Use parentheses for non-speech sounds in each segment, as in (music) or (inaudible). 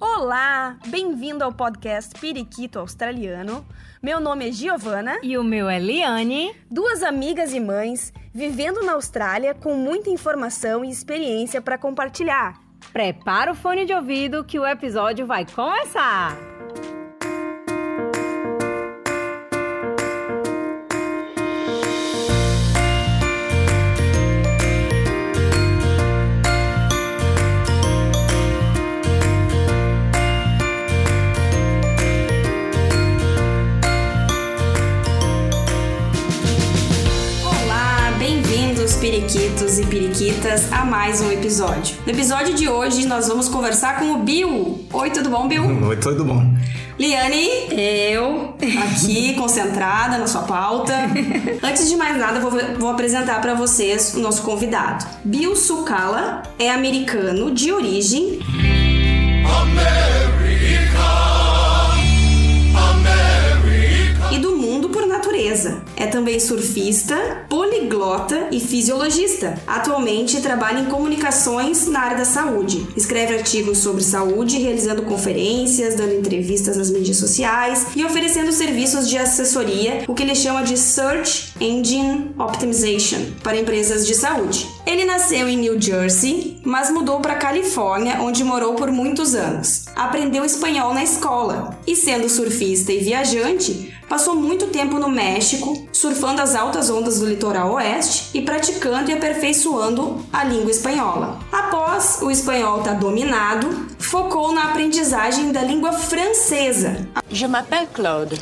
Olá, bem-vindo ao podcast Periquito Australiano. Meu nome é Giovana. E o meu é Liane. Duas amigas e mães vivendo na Austrália com muita informação e experiência para compartilhar. Prepara o fone de ouvido que o episódio vai começar! Periquitas a mais um episódio. No episódio de hoje nós vamos conversar com o Bill. Oi, tudo bom, Bill? Oi, tudo bom? Liane, eu, aqui (laughs) concentrada na sua pauta. Antes de mais nada, vou, vou apresentar para vocês o nosso convidado. Bill Sukala é americano de origem. É também surfista, poliglota e fisiologista. Atualmente trabalha em comunicações na área da saúde. Escreve artigos sobre saúde, realizando conferências, dando entrevistas nas mídias sociais e oferecendo serviços de assessoria, o que ele chama de Search Engine Optimization, para empresas de saúde. Ele nasceu em New Jersey, mas mudou para Califórnia, onde morou por muitos anos. Aprendeu espanhol na escola e, sendo surfista e viajante, passou muito tempo no México, surfando as altas ondas do litoral oeste e praticando e aperfeiçoando a língua espanhola. Após o espanhol estar dominado, focou na aprendizagem da língua francesa, Je m'appelle Claude.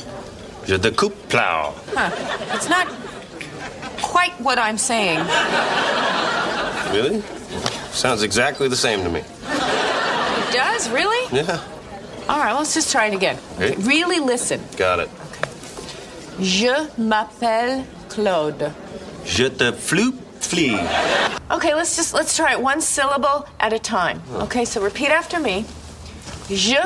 Je découpe plow. Huh. It's not quite what I'm saying. Really? Sounds exactly the same to me. It does? Really? Yeah, All right, let's just try it again. Okay. Really listen. got it. Je m'appelle Claude. Je te floop flee. Okay, let's just let's try it one syllable at a time. Okay, so repeat after me. Je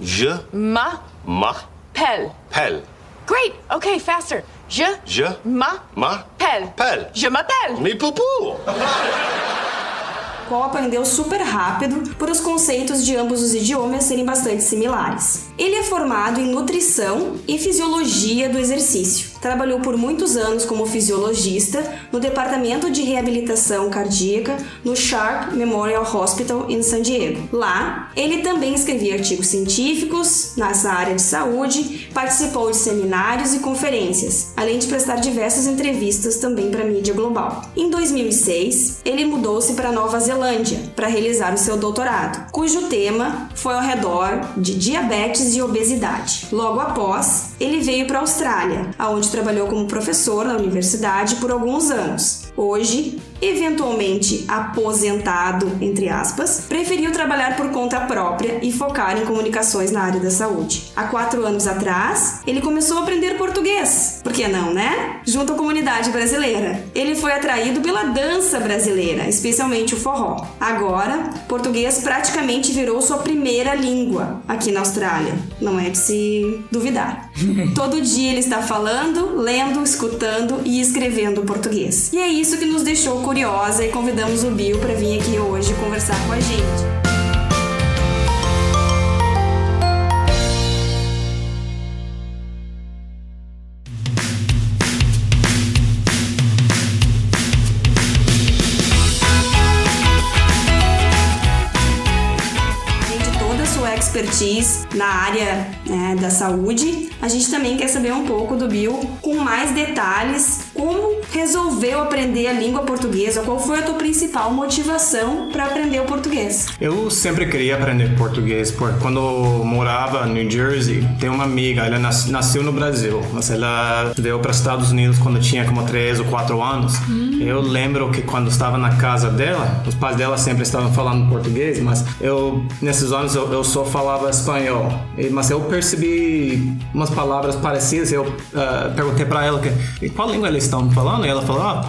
Je m'appelle. m'appelle. Great. Okay, faster. Je Je m'appelle. m'appelle. Je m'appelle. Me poupou. (laughs) aprendeu super rápido por os conceitos de ambos os idiomas serem bastante similares. Ele é formado em nutrição e fisiologia do exercício. Trabalhou por muitos anos como fisiologista no departamento de reabilitação cardíaca no Sharp Memorial Hospital em San Diego. Lá, ele também escrevia artigos científicos nessa área de saúde, participou de seminários e conferências, além de prestar diversas entrevistas também para a mídia global. Em 2006, ele mudou-se para Nova Zelândia para realizar o seu doutorado, cujo tema foi ao redor de diabetes e obesidade. Logo após, ele veio para a Austrália, onde trabalhou como professor na universidade por alguns anos. Hoje, eventualmente aposentado, entre aspas, preferiu trabalhar por conta própria e focar em comunicações na área da saúde. Há quatro anos atrás, ele começou a aprender português. Por que não, né? Junto à comunidade brasileira. Ele foi atraído pela dança brasileira, especialmente o forró. Agora, português praticamente virou sua primeira língua aqui na Austrália. Não é de se duvidar. (laughs) Todo dia ele está falando, lendo, escutando e escrevendo português. E é isso que nos deixou curiosa e convidamos o Bill para vir aqui hoje conversar com a gente. Expertise na área né, da saúde, a gente também quer saber um pouco do Bill com mais detalhes como resolveu aprender a língua portuguesa, qual foi a tua principal motivação para aprender o português? Eu sempre queria aprender português, porque quando morava em New Jersey, tem uma amiga, ela nas- nasceu no Brasil, mas ela veio para os Estados Unidos quando tinha como 3 ou 4 anos. Eu lembro que quando estava na casa dela, os pais dela sempre estavam falando português, mas eu, nesses anos, eu, eu só falava espanhol. Mas eu percebi umas palavras parecidas, eu ah, perguntei para ela que, "E qual língua eles eles estão falando? E ela falou, ah,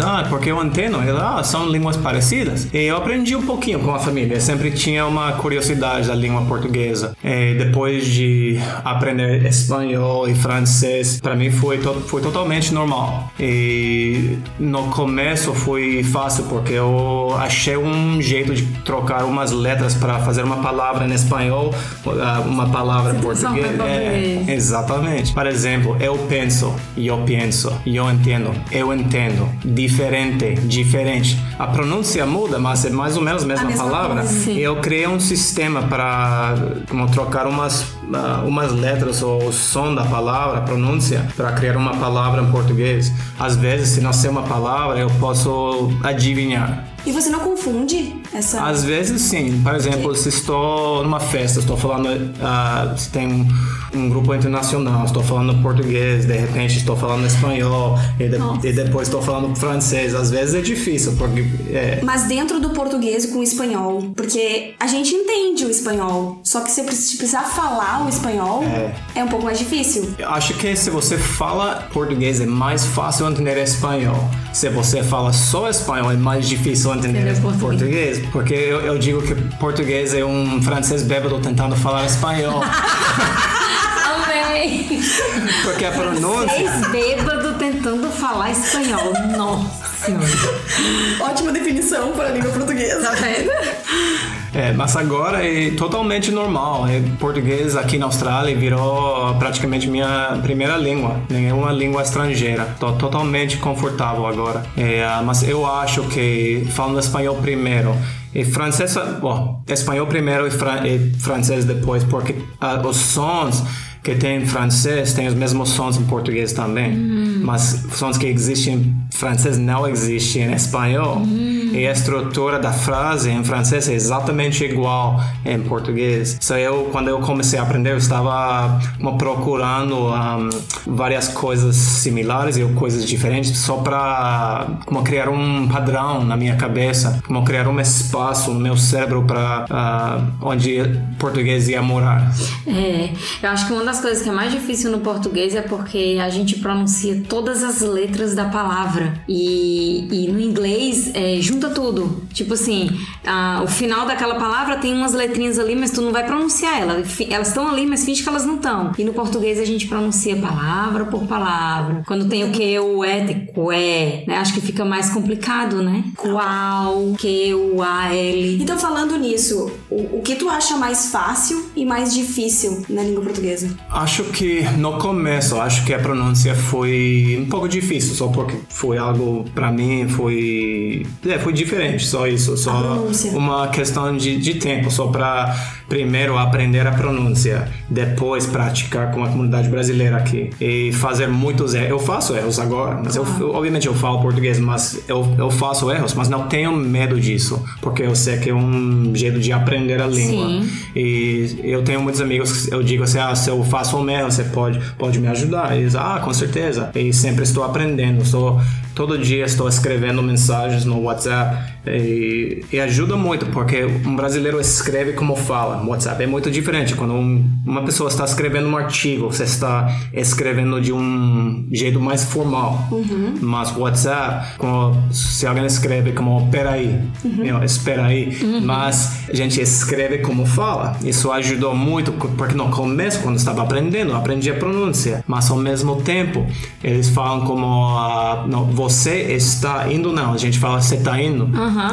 ah, porque eu entendo. Ela, ah, são línguas parecidas. E eu aprendi um pouquinho com a família. Eu sempre tinha uma curiosidade da língua portuguesa. E depois de aprender espanhol e francês, para mim foi, to foi totalmente normal. E no começo foi fácil porque eu achei um jeito de trocar umas letras para fazer uma palavra em espanhol, ah, uma palavra em português. É, exatamente. Por exemplo, eu penso, eu penso, eu entendo, eu entendo, diferente, diferente. A pronúncia muda, mas é mais ou menos a mesma, mesma palavra. coisa, eu criei um sistema para como trocar umas ah, umas letras ou o som da palavra, a pronúncia, para criar uma palavra em português. Às vezes, se não sei uma palavra, eu posso adivinhar. E você não confunde essa. Às vezes sim. Por exemplo, se estou numa festa, estou falando, ah, se tem um, um grupo internacional, estou falando português, de repente estou falando espanhol e, de- e depois estou falando francês. Às vezes é difícil porque é, Mas dentro do português com o espanhol. Porque a gente entende o espanhol. Só que se você precisar falar o espanhol, é, um pouco mais difícil. Eu acho que se você fala português é mais fácil entender espanhol. Se você fala só espanhol é mais difícil entender Entender português. Português. Porque eu, eu digo que português é um francês bêbado tentando falar espanhol. Amei! porque a pronúncia. Ex bêbado tentando falar espanhol. Nossa senhora. Ótima definição para a língua portuguesa. Tá vendo? É, mas agora é totalmente normal. É, português aqui na Austrália virou praticamente minha primeira língua, nenhuma língua estrangeira. Tô totalmente confortável agora. É, mas eu acho que falando espanhol primeiro e francês, bom, espanhol primeiro e, fran- e francês depois, porque ah, os sons que tem em francês tem os mesmos sons em português também, mas sons que existem em francês não existem em espanhol. E a estrutura da frase em francês é exatamente igual em português. So eu, quando eu comecei a aprender, eu estava procurando um, várias coisas similares e coisas diferentes só para como criar um padrão na minha cabeça, como criar um espaço no meu cérebro para onde português ia morar. É, eu acho que uma das coisas que é mais difícil no português é porque a gente pronuncia todas as letras da palavra. E, e no inglês é, junta tudo. Tipo assim, a- o final daquela palavra tem umas letrinhas ali, mas tu não vai pronunciar ela. Elas estão ali, mas finge que elas não estão. E no português a gente pronuncia palavra por palavra. Quando tem o que, o é, tem qué, né? Acho que fica mais complicado, né? Qual, que, o, a, l. Então, falando nisso, o, o que tu acha mais fácil e mais difícil na língua portuguesa? Acho que no começo, acho que a pronúncia foi um pouco difícil, só porque foi algo para mim foi é, foi diferente, só isso, só uma questão de, de tempo, só para primeiro aprender a pronúncia, depois praticar com a comunidade brasileira aqui e fazer muitos erros. Eu faço erros agora, mas eu, eu- obviamente eu falo português, mas eu, eu faço erros, mas não tenho medo disso, porque eu sei que é um jeito de aprender a língua. Sim. E eu tenho muitos amigos que eu digo assim, ah, se eu faço um erro, você pode, pode me ajudar. E eles, ah, com certeza. E sempre estou aprendendo. Estou, todo dia estou escrevendo mensagens no WhatsApp. E, e ajuda muito, porque um brasileiro escreve como fala. No WhatsApp é muito diferente. Quando um- uma pessoa está escrevendo um artigo, você está escrevendo de um jeito mais formal. Mas o WhatsApp, como, se alguém escreve como peraí, eu, espera aí, mas a gente escreve como fala. Isso ajudou muito, porque no começo, quando estava aprendendo, aprendi a pronúncia. Mas ao mesmo tempo, eles falam como ah, não, você está indo, não. A gente fala você está indo.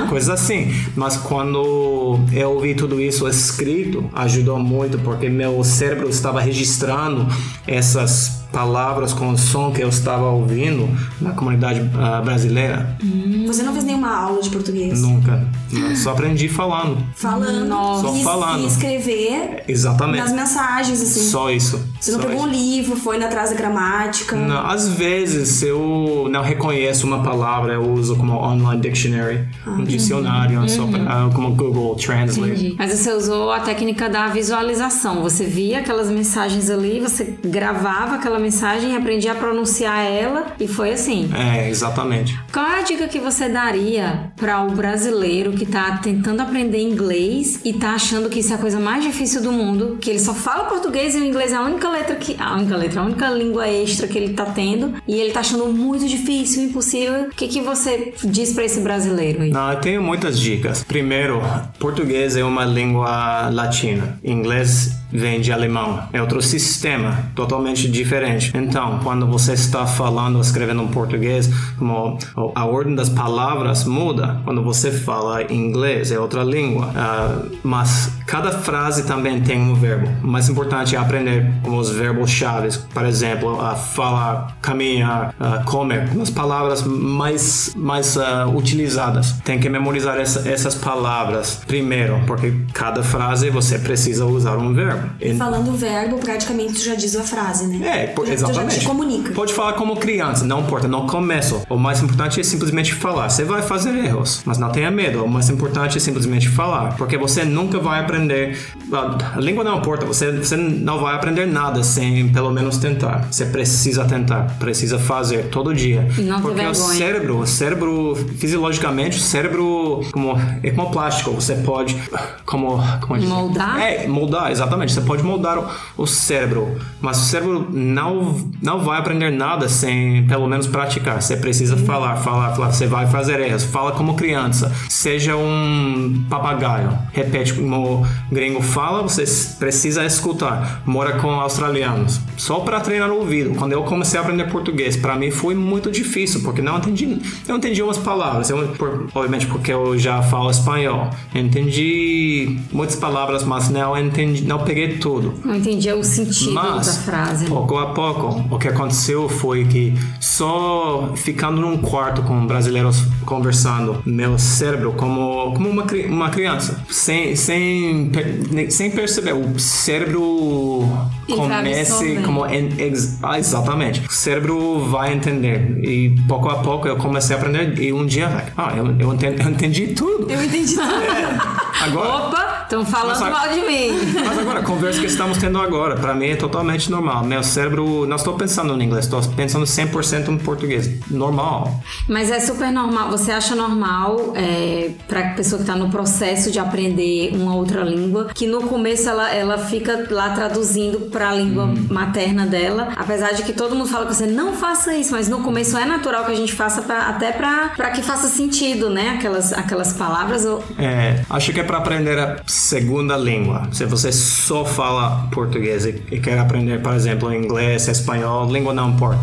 Coisas assim. Mas quando eu ouvi tudo isso escrito, ajudou muito, porque meu cérebro estava registrando essas palavras com o som que eu estava ouvindo na comunidade ah, brasileira. Você não fez nenhuma aula de português? Nunca. Eu só aprendi falando. Falando. Nossa. Só falando. E escrever Exatamente. nas mensagens, assim. Só isso. Você não Só pegou isso. um livro, foi indo atrás da gramática. Não, às vezes, eu não reconheço uma palavra, eu uso como online dictionary, um dicionário, só pra, como Google Translate. Entendi. Mas você usou a técnica da visualização. Você via aquelas mensagens ali, você gravava aquela mensagem, aprendi a pronunciar ela e foi assim. É, exatamente. Qual é a dica que você daria para o brasileiro que tá tentando aprender inglês e tá achando que isso é a coisa mais difícil do mundo, que ele só fala português e o inglês é a única letra que a única letra, a única língua extra que ele tá tendo e ele tá achando muito difícil, impossível. O que que você diz para esse brasileiro aí? Não, eu tenho muitas dicas. Primeiro, português é uma língua latina. Inglês vem de alemão. É outro sistema, totalmente diferente. Então, quando você está falando escrevendo em português, como a ordem das palavras muda. Quando você fala inglês, é outra língua. Uh, mas cada frase também tem um verbo. O mais importante é aprender os verbos chaves. Por exemplo, uh, falar, caminhar, uh, comer. As palavras mais, mais uh, utilizadas. Tem que memorizar essa, essas palavras primeiro, porque cada frase você precisa usar um verbo. Falando o verbo, praticamente já diz a frase, né? É, exatamente. Já te comunica. Pode falar como criança, não importa, no começo. O mais importante é simplesmente falar. Você vai fazer erros, mas não tenha medo. O mais importante é simplesmente falar, porque você nunca vai aprender. A língua não importa, você, você não vai aprender nada sem pelo menos tentar. Você precisa tentar, precisa fazer todo dia. E não porque o cérebro, o cérebro, fisiologicamente, o cérebro como, é como plástico. Você pode, como, como dizer? Moldar? É, moldar, exatamente. Você pode moldar o, o cérebro, mas o cérebro não, não vai aprender nada sem pelo menos praticar. Você precisa falar, falar, falar. Você vai fazer erros. Fala como criança. Seja um papagaio. Repete como o gringo fala, você precisa escutar. Mora com australianos. Só para treinar o ouvido. Quando eu comecei a aprender português, para mim foi muito difícil, porque não entendi, eu entendi umas palavras. Eu, por, obviamente porque eu já falo espanhol. Entendi muitas palavras, mas não entendi, não peguei tudo. Não entendi o sentido Mas, da frase. pouco a pouco, o que aconteceu foi que só ficando num quarto com brasileiros conversando, meu cérebro, como, como uma, uma criança, sem, sem, sem perceber, o cérebro comece absorvendo. como. ex- ah, exatamente. O cérebro vai entender. E pouco a pouco eu comecei a aprender. E um dia, ah, eu, eu, entendi, eu entendi tudo. Eu entendi tudo. (laughs) Agora. Opa, estão falando Mas mal de mim. (laughs) Mas agora, a conversa que estamos tendo agora, para mim é totalmente normal. Meu cérebro, não estou pensando em inglês, estou pensando 100% em português. Normal. Mas é super normal. Você acha normal é, para pessoa que está no processo de aprender uma outra língua, que no começo ela, ela fica lá traduzindo para a língua Uhum. materna dela, apesar de que todo mundo fala que você não faça isso, mas no começo é natural que a gente faça pra, até para que faça sentido, né? Aquelas, aquelas palavras. É, acho que é para aprender a segunda língua. Se você só fala português e, e quer aprender, por exemplo, inglês, espanhol, língua não importa.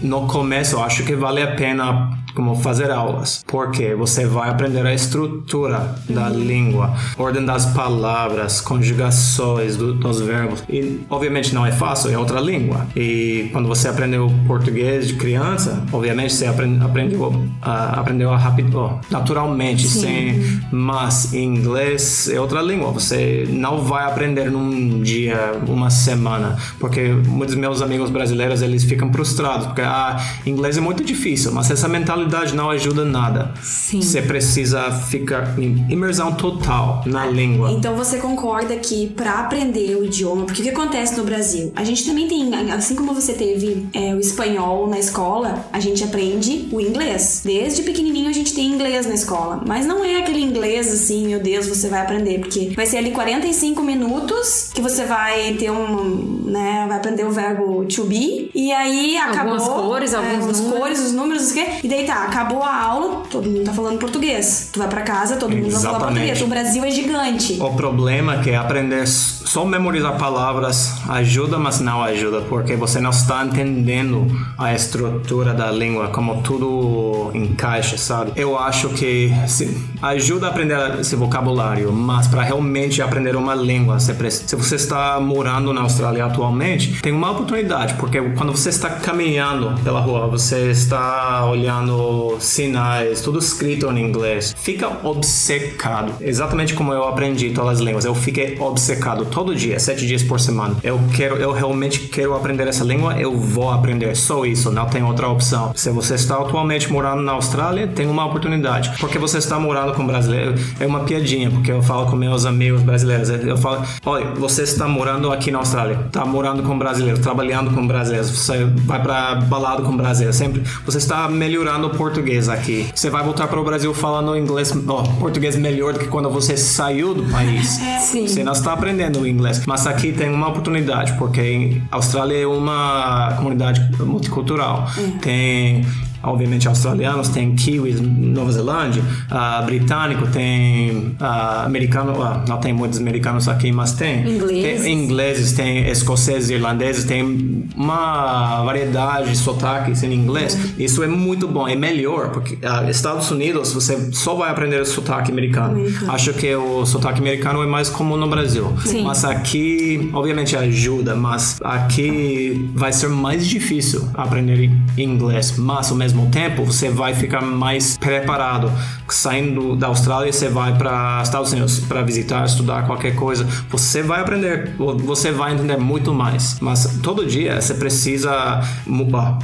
No começo, acho que vale a pena como fazer aulas, porque você vai aprender a estrutura da língua, ordem das palavras, conjugações do- dos verbos. E obviamente não é fácil, é outra língua. E quando você aprendeu português de criança, obviamente você aprende- aprendeu, a aprendeu a rápido, naturalmente, sem, mas inglês é outra língua. Você não vai aprender num dia, uma semana, porque muitos meus amigos brasileiros eles ficam frustrados porque ah, inglês é muito difícil, mas essa mentalidade não ajuda nada. Sim. Você precisa ficar em imersão total na língua. Então você concorda que pra aprender o idioma, porque o que acontece no Brasil? A gente também tem, assim como você teve é, o espanhol na escola, a gente aprende o inglês. Desde pequenininho a gente tem inglês na escola, mas não é aquele inglês assim, meu Deus, você vai aprender, porque vai ser ali 45 minutos que você vai ter um, né, vai aprender o verbo to be e aí acabou Algumas cores, é, alguns números. cores, os números, o quê. E daí tá, acabou a aula, todo mundo tá falando português. Tu vai pra casa, todo mundo vai falar Exatamente. português. O Brasil é gigante. O problema é que aprender só memorizar palavras ajuda, mas não ajuda, porque você não está entendendo a estrutura da língua, como tudo encaixa, sabe? Eu acho que se, ajuda a aprender esse vocabulário, mas para realmente aprender uma língua, você pre- se você está morando na Austrália atualmente, tem uma oportunidade, porque quando você está caminhando pela rua, você está olhando sinais, tudo escrito em inglês, fica obcecado. Exatamente como eu aprendi todas as línguas. Eu fiquei obcecado todo dia, sete dias por semana. Eu quero, eu realmente quero aprender essa língua, eu vou aprender. Só isso, não tem outra opção. Se você está atualmente morando na Austrália, tem uma oportunidade. Porque você está morando com brasileiro, é uma piadinha, porque eu falo com meus amigos brasileiros. Eu falo, olha, você está morando aqui na Austrália, está morando com brasileiros, trabalhando com brasileiros, você vai para balada com brasileiros, sempre. Você está melhorando o português aqui. Você vai voltar para o Brasil falando inglês, português melhor do que quando você saiu do país. (laughs) Sim. Você não está aprendendo inglês. Mas aqui tem uma oportunidade, porque a Austrália é uma comunidade multicultural. Tem obviamente australianos, tem kiwis, Nova Zelândia, uh, britânico, tem uh, americano, uh, não tem muitos americanos aqui, mas tem. Ingleses. Tem ingleses, tem escoceses, irlandeses, tem uma variedade de sotaques em inglês. Isso é muito bom, é melhor, porque uh, Estados Unidos você só vai aprender o sotaque americano. Acho que o sotaque americano é mais comum no Brasil. Sim. Mas aqui, obviamente, ajuda, mas aqui vai ser mais difícil aprender inglês, mas ao mesmo tempo você vai ficar mais preparado. Saindo da Austrália, você vai para Estados Unidos para visitar, estudar qualquer coisa, você vai aprender, você vai entender muito mais. Mas todo dia você precisa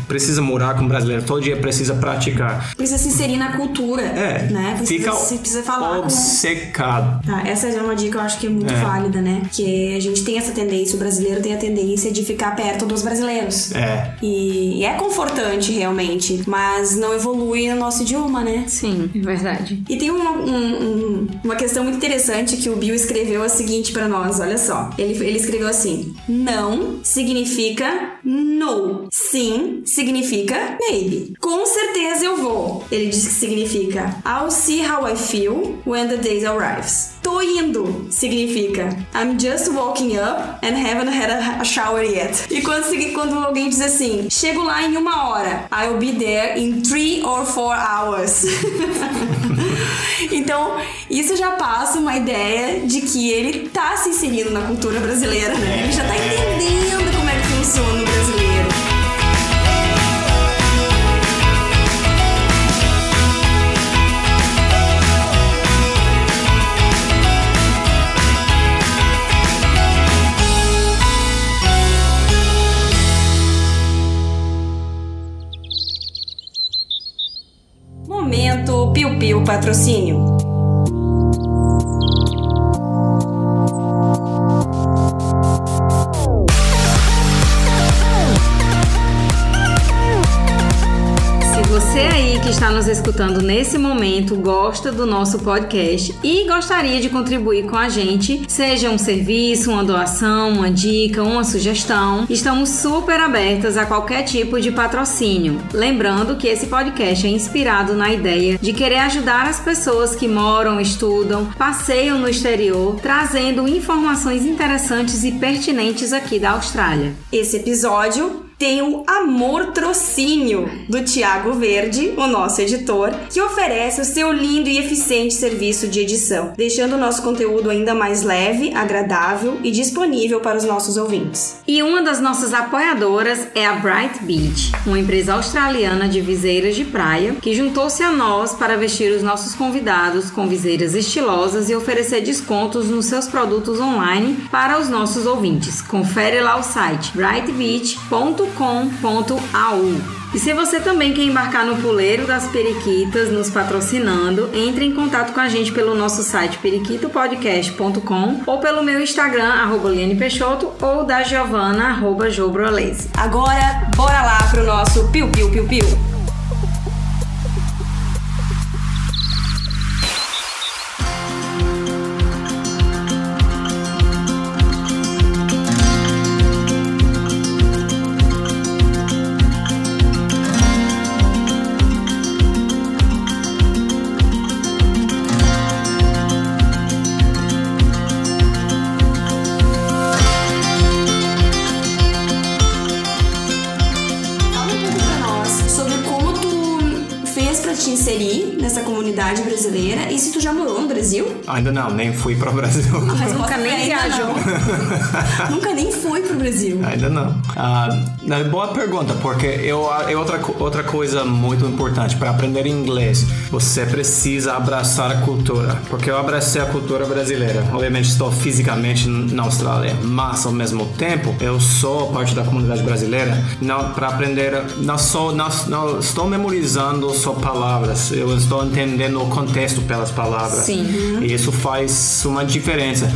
precisa morar com brasileiro, todo dia precisa praticar. Precisa se inserir na cultura. É, Né? Precisa, fica se- precisa falar com... obcecado. Tá, essa é uma dica que eu acho que é muito É. válida, né? Que a gente tem essa tendência, o brasileiro tem a tendência de ficar perto dos brasileiros. É. E, e é confortante, realmente, mas não evolui no nosso idioma, né? Sim, é verdade. E tem uma, um- um- uma questão muito interessante que o Bill escreveu a seguinte pra nós, olha só. Ele, ele escreveu assim: Não significa no. Sim significa maybe. Com certeza eu vou. Ele diz que significa I'll see how I feel when the day arrives. Tô indo significa I'm just walking up and haven't had a, shower yet. E quando, quando alguém diz assim, chego lá em uma hora, I'll be there in three or four hours. (laughs) então, isso já passa uma ideia de que ele tá se inserindo na cultura brasileira, né? Ele já tá entendendo como é que funciona o brasileiro. Piu Piu Patrocínio. Você aí que está nos escutando nesse momento gosta do nosso podcast e gostaria de contribuir com a gente, seja um serviço, uma doação, uma dica, uma sugestão, estamos super abertas a qualquer tipo de patrocínio. Lembrando que esse podcast é inspirado na ideia de querer ajudar as pessoas que moram, estudam, passeiam no exterior, trazendo informações interessantes e pertinentes aqui da Austrália. Esse episódio tem o Amor Trocínio do Tiago Verde, o nosso editor, que oferece o seu lindo e eficiente serviço de edição, deixando o nosso conteúdo ainda mais leve, agradável e disponível para os nossos ouvintes. E uma das nossas apoiadoras é a Bright Beach, uma empresa australiana de viseiras de praia que juntou-se a nós para vestir os nossos convidados com viseiras estilosas e oferecer descontos nos seus produtos online para os nossos ouvintes. Confere lá o site brightbeach.com.au. E se você também quer embarcar no puleiro das periquitas nos patrocinando, entre em contato com a gente pelo nosso site periquitopodcast.com ou pelo meu Instagram, arroba Liane Peixoto, ou da Giovana, arroba Jobrolese. Agora, bora lá pro nosso Piu Piu Piu Piu. Ainda não, nem fui para o Brasil. Mas Nunca nem viajou. (laughs) Nunca nem foi pro Brasil. Ainda não. Ah, boa pergunta, porque eu, é outra, outra coisa muito importante. Para aprender inglês, você precisa abraçar a cultura. Porque eu abracei a cultura brasileira. Obviamente, estou fisicamente na Austrália, mas ao mesmo tempo, eu sou parte da comunidade brasileira. Não, para aprender, não, sou, não, não estou memorizando só palavras, eu estou entendendo o contexto pelas palavras. Sim. E isso faz uma diferença.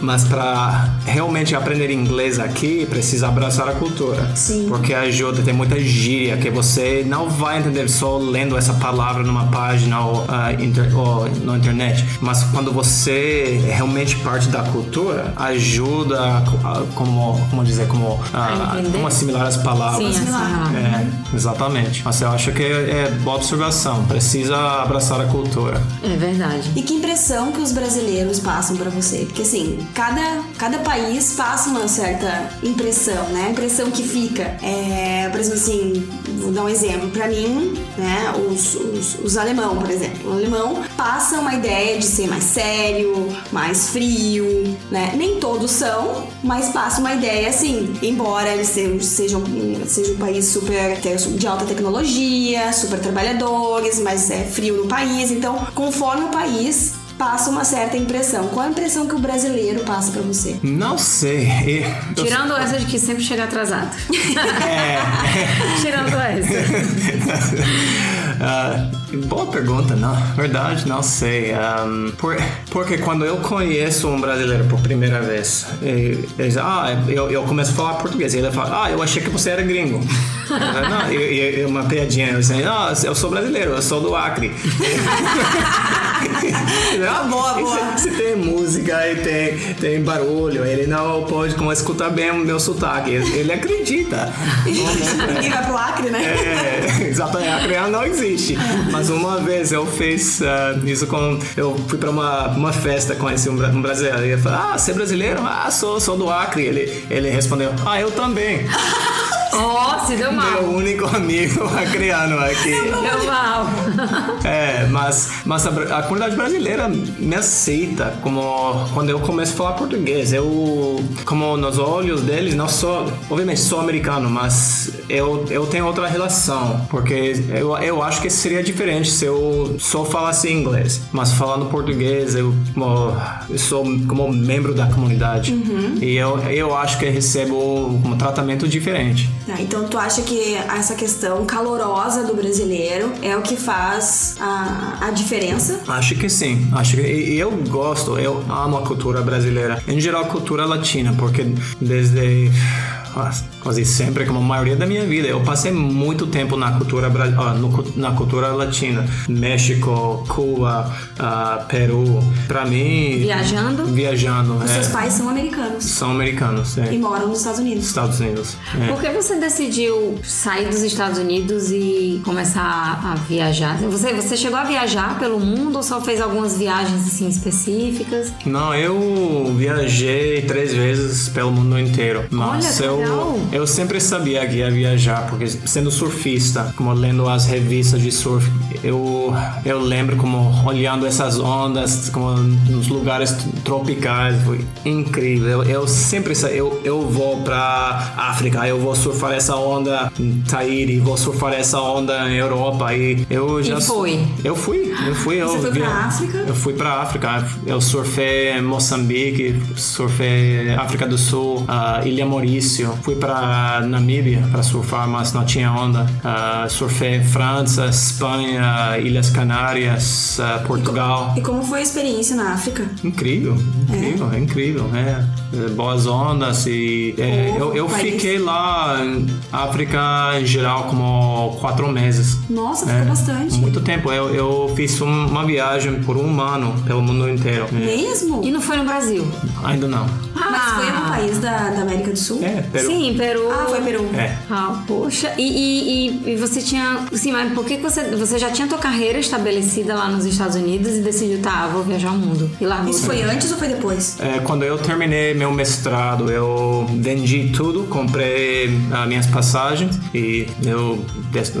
Mas para realmente aprender inglês aqui, precisa abraçar a cultura. Sim. Porque ajuda, tem muita gíria que você não vai entender só lendo essa palavra numa página ou, ah, inter, ou na internet. Mas quando você é realmente parte da cultura, ajuda a, a- como, como dizer, como, ah, A como assimilar as palavras. Sim, assim, É, exatamente. Mas eu acho que é, é boa observação. Precisa abraçar a cultura. é verdade. E que impressão que os brasileiros passam pra você? Porque assim, cada, cada país passa uma certa impressão, né? A impressão que fica. É, por exemplo, assim, vou dar um exemplo. Pra mim, né, os, os, os alemão, por exemplo. O alemão passa uma ideia de ser mais sério, mais frio, né? Nem todos são, mas passa uma ideia assim. Embora eles sejam, sejam, sejam um país super de alta tecnologia, super trabalhadores, mas é frio no país. Então, conforme o país passa uma certa impressão. Qual a impressão que o brasileiro passa pra você? Não sei. Eu- Tirando essa de que sempre chega atrasado. (laughs) Tirando essa. (laughs) Ah, boa pergunta, não. Verdade, não sei. Ahm, por- porque quando eu conheço um brasileiro por primeira vez, eles ah, eu, eu começo a falar português. E ele fala, ah, eu achei que você era gringo. Não, e uma piadinha. Eu disse, ah, eu sou brasileiro, eu sou do Acre. (laughs) (laughs) ah, boa, boa. Se, tem música e tem, tem barulho, ele não pode como escutar bem o meu sotaque. Ele, ele acredita. Ninguém (laughs) vai pro Acre, né? É, (laughs) exatamente, a criança não existe. Mas uma vez eu fiz ah, isso com. Eu fui pra uma, uma festa, conheci um, um brasileiro. Ele falou: Ah, você é brasileiro? Ah, sou, sou do Acre. Ele, ele respondeu: Ah, eu também. Ó, se deu mal. Meu único amigo (laughs) acreano aqui. Deu mal. É, mas, mas a, a comunidade brasileira me aceita como quando eu começo a falar português. Eu, como nos olhos deles, não sou, obviamente sou americano, mas eu, eu tenho outra relação, porque eu, eu acho que seria diferente se eu só falasse inglês, mas falando português, eu, como, eu sou como membro da comunidade e eu, eu acho que recebo um tratamento diferente. Ah, Então tu acha que essa questão calorosa do brasileiro é o que faz a, a diferença? Acho que sim. Acho que eu gosto, eu amo a cultura brasileira. Em geral, a cultura latina, porque desde ah, quase sempre, como a maioria da minha vida, eu passei muito tempo na cultura ah, na cultura latina, México, Cuba, ah, Peru. Pra mim, Viajando? viajando, Os é, seus pais são americanos são americanos, é, e moram nos Estados Unidos. Estados Unidos. é. Por que você decidiu sair dos Estados Unidos e começar a viajar? Você, você chegou a viajar pelo mundo ou só fez algumas viagens assim específicas? Não, eu viajei três vezes pelo mundo inteiro. Mas Olha, que eu, legal. Eu sempre sabia que ia viajar, porque sendo surfista, como lendo as revistas de surf, eu, eu lembro como olhando essas ondas, como nos lugares tropicais, foi incrível. Eu, eu sempre eu, eu vou pra África, eu vou surfar essa onda em Tahiti, vou surfar essa onda em Europa e eu já foi? Eu fui, eu fui. Eu Você foi pra África? Eu fui pra África. Eu surfei em Moçambique, surfei África do Sul, ah, Ilha Maurício. Fui pra Namíbia pra surfar, mas não tinha onda. Ah, surfei em França, Espanha, Ilhas Canárias, ah, Portugal. E como foi a experiência na África? Incrível, incrível, é, incrível. É, É, boas ondas e é, Oh, eu, eu país. fiquei lá em África em geral como quatro meses. Nossa, ficou bastante. Muito tempo. Eu, eu fiz um- uma viagem por um ano pelo mundo inteiro. É, Mesmo? E não foi no Brasil? Ainda não. Mas foi algum país da, da América do Sul? É, Peru. Sim, Peru. Ah, foi Peru. É. Ah, poxa. E, e, e- e você tinha. Sim, mas por que você. Você já tinha tua carreira estabelecida lá nos Estados Unidos e decidiu, tá, vou viajar o mundo. E largou Isso foi antes ou foi depois? É, quando eu terminei meu mestrado, eu vendi tudo, comprei as minhas passagens e eu,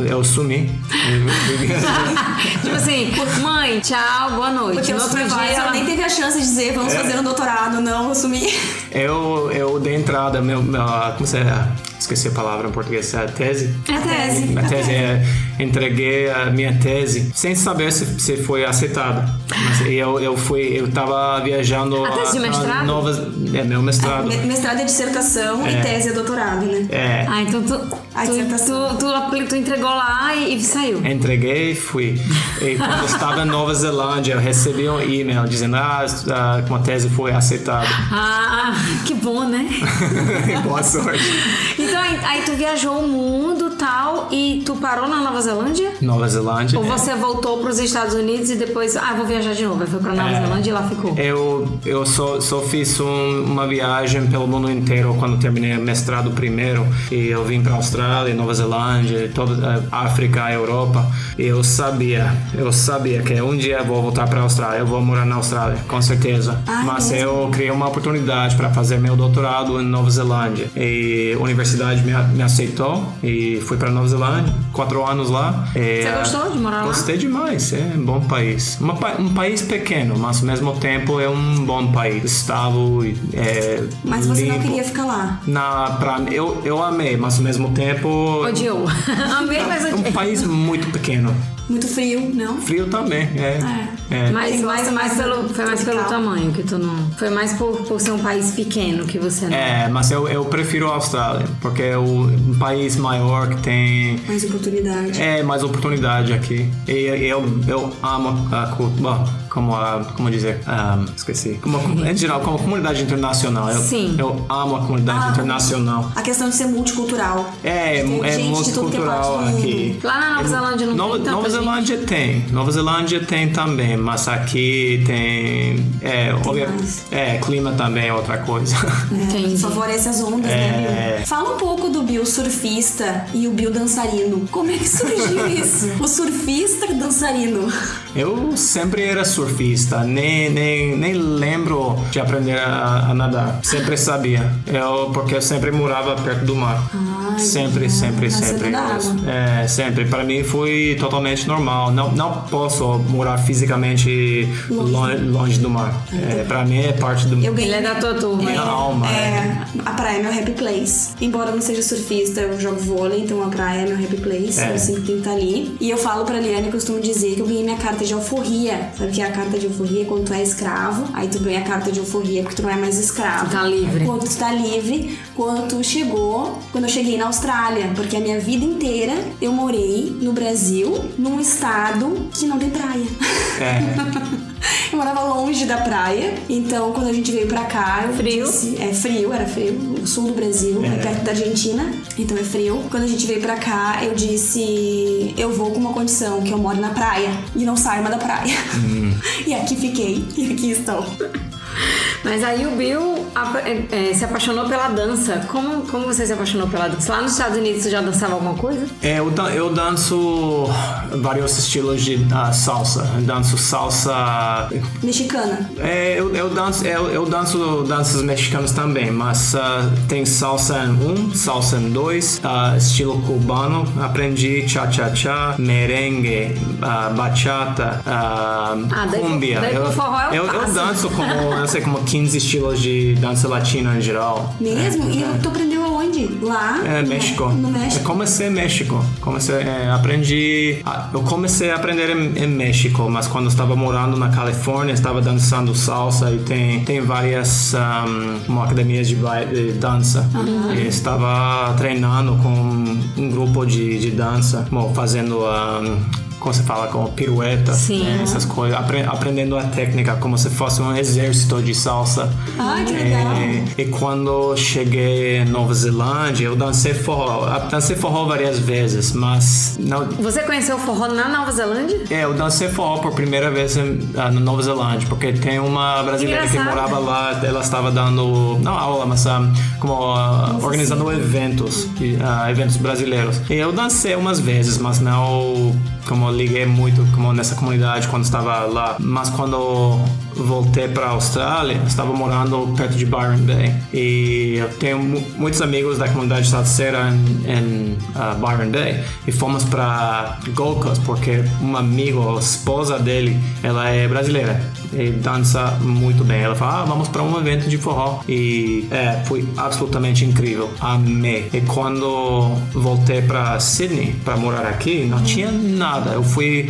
eu sumi. (laughs) tipo assim, mãe, tchau, boa noite. Porque no o outro dia ela... nem teve a chance de dizer, vamos fazer um doutorado, não, assumir. eu, eu dei entrada, meu, meu, como você esqueci a palavra em português, é tese? É tese. A tese é, entreguei a minha tese sem saber se, se foi aceitada. Mas eu, eu fui, eu tava viajando A tese de mestrado? novas, é meu mestrado. Me- Mestrado é dissertação e tese é doutorado, né? É, Ah, então tu, A tu, dissertação. tu, tu, tu entregou lá e, e saiu. Entreguei, fui. E quando eu estava em Nova Zelândia, eu recebi um e-mail dizendo ah, ah, que uma tese foi aceitada. Ah, que bom, né? (laughs) Boa sorte. (laughs) Então aí, aí tu viajou o mundo tal e tu parou na Nova Zelândia? Nova Zelândia. Ou você voltou para os Estados Unidos e depois, ah, vou viajar de novo. Aí foi pra Nova É. Zelândia e lá ficou. Eu, eu só, só fiz um- uma viagem pelo mundo inteiro quando terminei o mestrado primeiro. E eu vim para Austrália, Nova Zelândia, toda a África, Europa. E eu sabia, eu sabia que um dia eu vou voltar para a Austrália. Eu vou morar na Austrália, com certeza. Ah, Mas mesmo? eu criei uma oportunidade para fazer meu doutorado em Nova Zelândia. E a universidade me, me aceitou e fui para Nova Zelândia, quatro anos lá. E, Você ah, gostou de morar lá? Gostei demais, é um bom país. Uma um país pequeno, mas ao mesmo tempo é um bom país. Estável, e, é Mas você não limpo. queria ficar lá. Na, pra, eu, eu amei, mas ao mesmo tempo. Odiou. (laughs) Amei, mas É um odiei. país muito pequeno. Muito frio, não? Frio também, é. é. Mas, Quem mas, mais mais pelo, foi mais pelo tamanho que tu não. Foi mais por, por ser um país pequeno que você não. É, mas eu, eu prefiro a Austrália, porque é um país maior que tem Mais oportunidade. É, mais oportunidade aqui. E eu, eu amo a cultura, como a, como dizer, ah, esqueci. Como, (laughs) em geral, como comunidade internacional. Eu, Sim. eu amo a comunidade Ah, internacional. A questão de ser multicultural. É, Tem é gente é multicultural aqui. Lá na Nova Zelândia não Nova, tem tanta Nova gente. Zelândia tem. Nova Zelândia tem também, mas aqui tem. É, mais. é clima também é outra coisa. (laughs) Entendi. Favorece as ondas, É. né, Bill? Fala um pouco do Bill surfista e o Bill dançarino. Como é que surgiu (laughs) isso? O surfista e dançarino. Eu sempre era surfista, nem, nem, nem lembro de aprender a, a nadar. Sempre sabia. Eu, porque eu sempre morava perto do mar. Ai, sempre, ah, sempre, sempre. É, sempre. Para mim foi totalmente normal. Não, não posso morar fisicamente longe, longe do mar. É, para mim é parte do. Eu ganhei. É da tua turma. Minha alma. É, a praia é meu happy place. Embora eu não seja surfista, eu jogo vôlei, então a praia é meu happy place. É. Eu sempre tenho que estar ali. E eu falo pra Liane, eu costumo dizer que eu ganhei minha carta de alforria. Sabe que é a carta de alforria? Quando tu é escravo, aí tu ganha a carta de alforria porque tu não é mais escravo. Tu tá livre. Quando tu tá livre, quando tu chegou, quando eu cheguei na Austrália. Porque a minha vida inteira eu morei no Brasil, num estado que não tem praia. É. (laughs) Eu morava longe da praia, então quando a gente veio pra cá, eu Frio? disse- é frio, era frio, o sul do Brasil, é. perto da Argentina, então é frio. Quando a gente veio pra cá, eu disse, eu vou com uma condição, que eu moro na praia e não saio mais da praia. (laughs) e aqui fiquei, e aqui estou. Mas aí o Bill é, é, se apaixonou pela dança. Como, como você se apaixonou pela dança? Lá nos Estados Unidos você já dançava alguma coisa? É, eu, dan- eu danço vários estilos de ah, salsa. Eu danço salsa Mexicana. É, eu, eu danço, eu, eu danço danças mexicanas também, mas ah, tem salsa em um, salsa em dois, ah, estilo cubano. Aprendi cha-cha-cha, merengue, ah, bachata, ah, Ah, daí cumbia. daí pro eu, forró é eu, eu passo. danço como, eu (laughs) sei, como 15 estilos de dança latina em geral. Mesmo? E tu aprendeu aonde? Lá? É, México. No Eu México. comecei em México. Comecei, é, aprendi. Eu comecei a aprender em, em México, mas quando eu estava morando na Califórnia, estava dançando salsa e tem, tem várias como academias de, de dança. E estava treinando com um grupo de, de dança, bom, fazendo ahm, como você fala, como pirueta, Sim. né, essas coisas, apre- aprendendo a técnica como se fosse um exército de salsa. Ah, que legal. É, e quando cheguei em Nova Zelândia, eu dancei forró. Dancei forró várias vezes, mas não, Você conheceu forró na Nova Zelândia? é, eu dancei forró por primeira vez em, ah, na Nova Zelândia, porque tem uma brasileira que, engraçado. morava lá, ela estava dando, não aula, mas ah, como ah, organizando eventos, ah, eventos brasileiros. E eu dancei umas vezes, mas não como liguei muito como nessa comunidade quando estava lá. Mas quando voltei para a Austrália, estava morando perto de Byron Bay. E eu tenho mu- muitos amigos da comunidade salseira em, em ah, Byron Bay. E fomos para Gold Coast porque um amigo, a esposa dele, ela é brasileira e dança muito bem. Ela fala, ah, vamos para um evento de forró. E é, foi absolutamente incrível. Amei. E quando voltei para Sydney para morar aqui, não tinha nada. Eu fui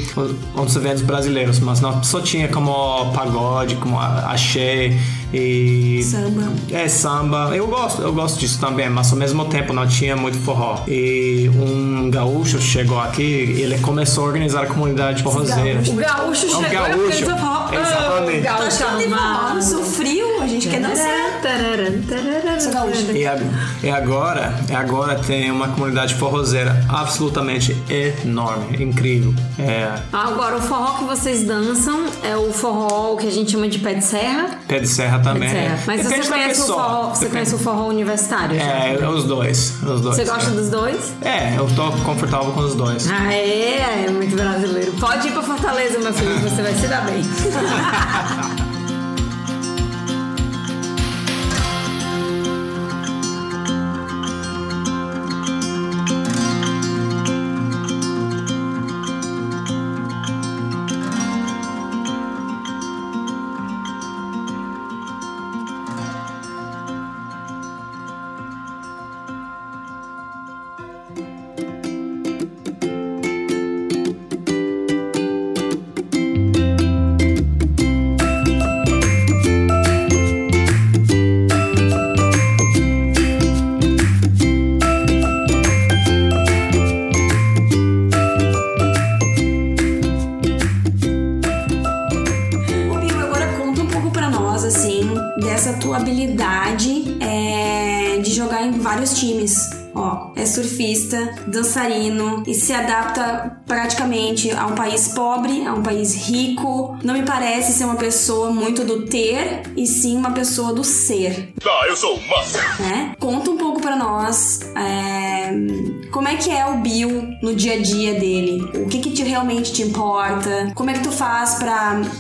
a uns eventos brasileiros, mas não só tinha como pagode, como a- axé e Samba. é samba. Eu gosto, eu gosto disso também, mas ao mesmo tempo não tinha muito forró. E um gaúcho chegou aqui e ele começou a organizar a comunidade forrozeira. O gaúcho chegou gaúcho. e. Exatamente. Ah, o gaúcho forró amado. no seu frio? A gente quer dançar. Tararam, tararam, Sou gaúcha. E, ag- e agora, e agora tem uma comunidade forrozeira absolutamente enorme, incrível. É, Agora, o forró que vocês dançam é o forró que a gente chama de pé de serra. pé de serra Pé também. de serra. Mas Depende você conhece, o forró, você conhece o forró universitário? já? É, os dois. Os dois Você gosta é. dos dois? É, eu tô confortável com os dois. Ah, é, é muito brasileiro. Pode ir pra Fortaleza, meu filho, você vai se dar bem. (laughs) dançarino e se adapta praticamente a um país pobre, a um país rico. Não me parece ser uma pessoa muito do ter e sim uma pessoa do ser. Ah, eu sou o Massa. né? Conta um pouco pra nós é, como é que é o Bill no dia a dia dele. O que que te, realmente te importa? Como é que tu faz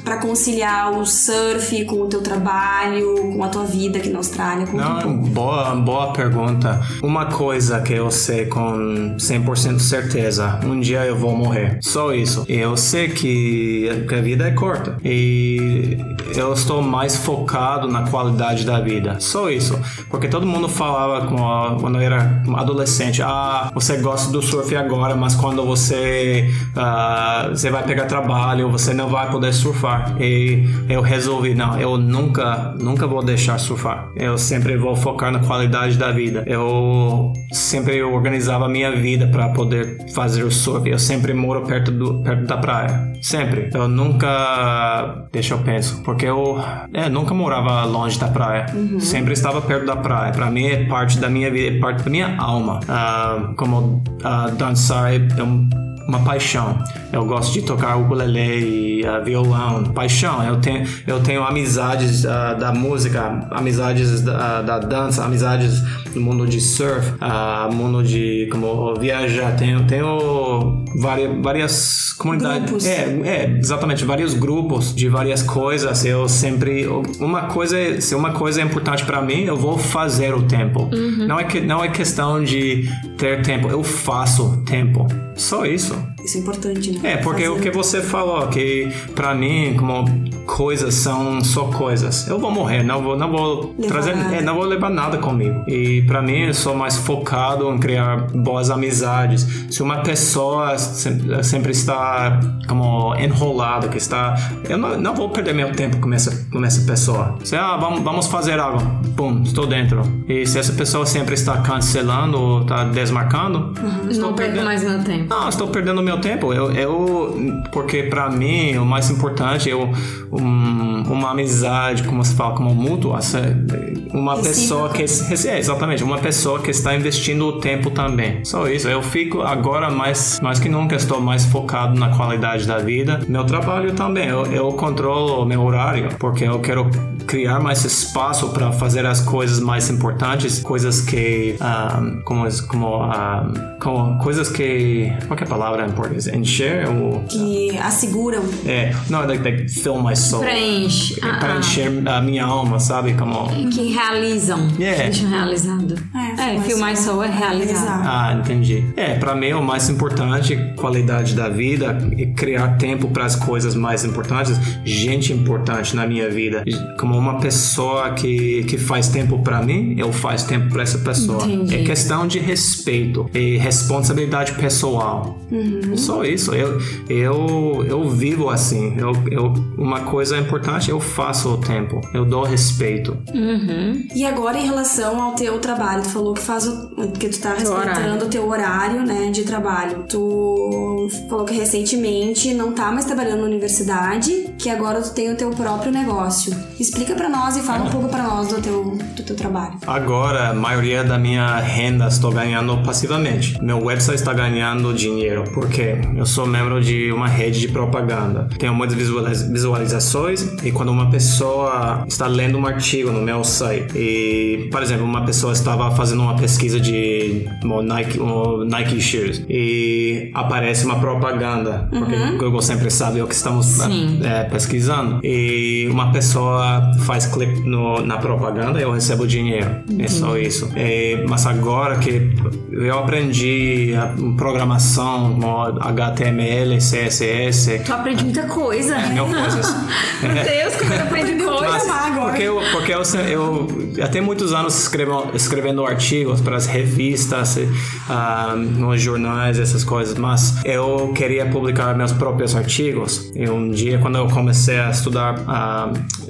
pra conciliar o surf com o teu trabalho, com a tua vida aqui na Austrália? Um Não, pouco. boa, boa pergunta. Uma coisa que eu sei com 100% certeza, um dia eu vou morrer. Só isso. Eu sei que a vida é curta e eu estou mais focado na qualidade da vida. Só isso. Porque todo mundo falava com a- quando eu era adolescente, ah, você gosta do surf agora, mas quando você ah, você vai pegar trabalho, você não vai poder surfar. E eu resolvi, não, eu nunca, nunca vou deixar surfar. Eu sempre vou focar na qualidade da vida. Eu sempre organizava a minha vida para poder fazer o surf. Eu sempre moro perto, do, perto da praia. Sempre. Eu nunca. Deixa eu pensar. Porque eu é, nunca morava longe da praia. Sempre estava perto da praia. Para mim é parte da minha vida, é parte da minha alma. Ah, como ah, dançar é um uma paixão. Eu gosto de tocar ukulele e uh, violão. Paixão. Eu tenho, eu tenho amizades uh, da música, amizades da, da dança, amizades no mundo de surf, uh, mundo de como viajar. Tenho, tenho várias, várias comunidades. Grupos. É, é, exatamente, vários grupos de várias coisas. Eu sempre uma coisa, se uma coisa é importante para mim, eu vou fazer o tempo. Não é que não é questão de ter tempo, eu faço tempo. Só isso. Isso é importante, né? É, porque Fazer. o que você falou, que pra mim, como coisas são só coisas. Eu vou morrer, não vou, não vou Levar trazer, é, não vou levar nada comigo. E pra mim, eu sou mais focado em criar boas amizades. Se uma pessoa se- sempre está como enrolada, que está, eu não, não vou perder meu tempo com essa, com essa pessoa. Se ah, vamos, vamos fazer algo, pum, estou dentro. E se essa pessoa sempre está cancelando ou está desmarcando, estou Não perco perdendo. mais meu tempo. Não, estou perdendo perdendo meu tempo. Eu, eu porque para mim o mais importante é um- uma amizade, como se fala, como mútuo, uma pessoa que é, exatamente uma pessoa que está investindo o tempo também. Só isso. Eu fico agora mais mais que nunca estou mais focado na qualidade da vida. Meu trabalho também. Eu, eu controlo meu horário porque eu quero criar mais espaço para fazer as coisas mais importantes, coisas que ah, como como, ah, como coisas que qual que é a palavra em português? Encher o Que asseguram. é, não, like, like fill my soul. Preenche. Ah, Para ah. encher a minha alma, sabe? Como Que realizam. Yeah. Que deixam realizado. É, É, Feel My Soul é realizado. Ah, entendi. É, pra mim o mais importante, qualidade da vida e criar tempo para as coisas mais importantes, gente importante na minha vida. Como uma pessoa que, que faz tempo pra mim, eu faço tempo pra essa pessoa. Entendi. É questão de respeito e responsabilidade pessoal. Só isso. Eu, eu, eu vivo assim. Eu, eu, uma coisa importante, eu faço o tempo. Eu dou respeito. E agora em relação ao teu trabalho, tu falou que faz o que tu tá respeitando o teu horário, né, de trabalho. Tu falou que recentemente não tá mais trabalhando na universidade, que agora tu tem o teu próprio negócio. Explica pra nós e fala um pouco pra nós do teu do teu trabalho. Agora, a maioria da minha renda estou ganhando passivamente. Meu website está ganhando dinheiro porque eu sou membro de uma rede de propaganda. Tenho muitas visualiz- visualizações e quando uma pessoa está lendo um artigo no meu site e, por exemplo, uma pessoa estava fazendo uma pesquisa de Nike, Nike shoes e aparece uma propaganda, porque o Google sempre sabe o que estamos Sim. é, pesquisando e uma pessoa faz clique na propaganda eu recebo dinheiro é só isso É, mas agora que eu aprendi a programação HTML CSS Tu aprende muita coisa. mil coisas (laughs) Meu Deus, como eu aprendi coisa. mas agora. porque eu, porque eu, eu até muitos anos escrevo, escrevendo artigos para as revistas, ah, nos jornais, essas coisas, mas eu queria publicar meus próprios artigos. E um dia, quando eu comecei a estudar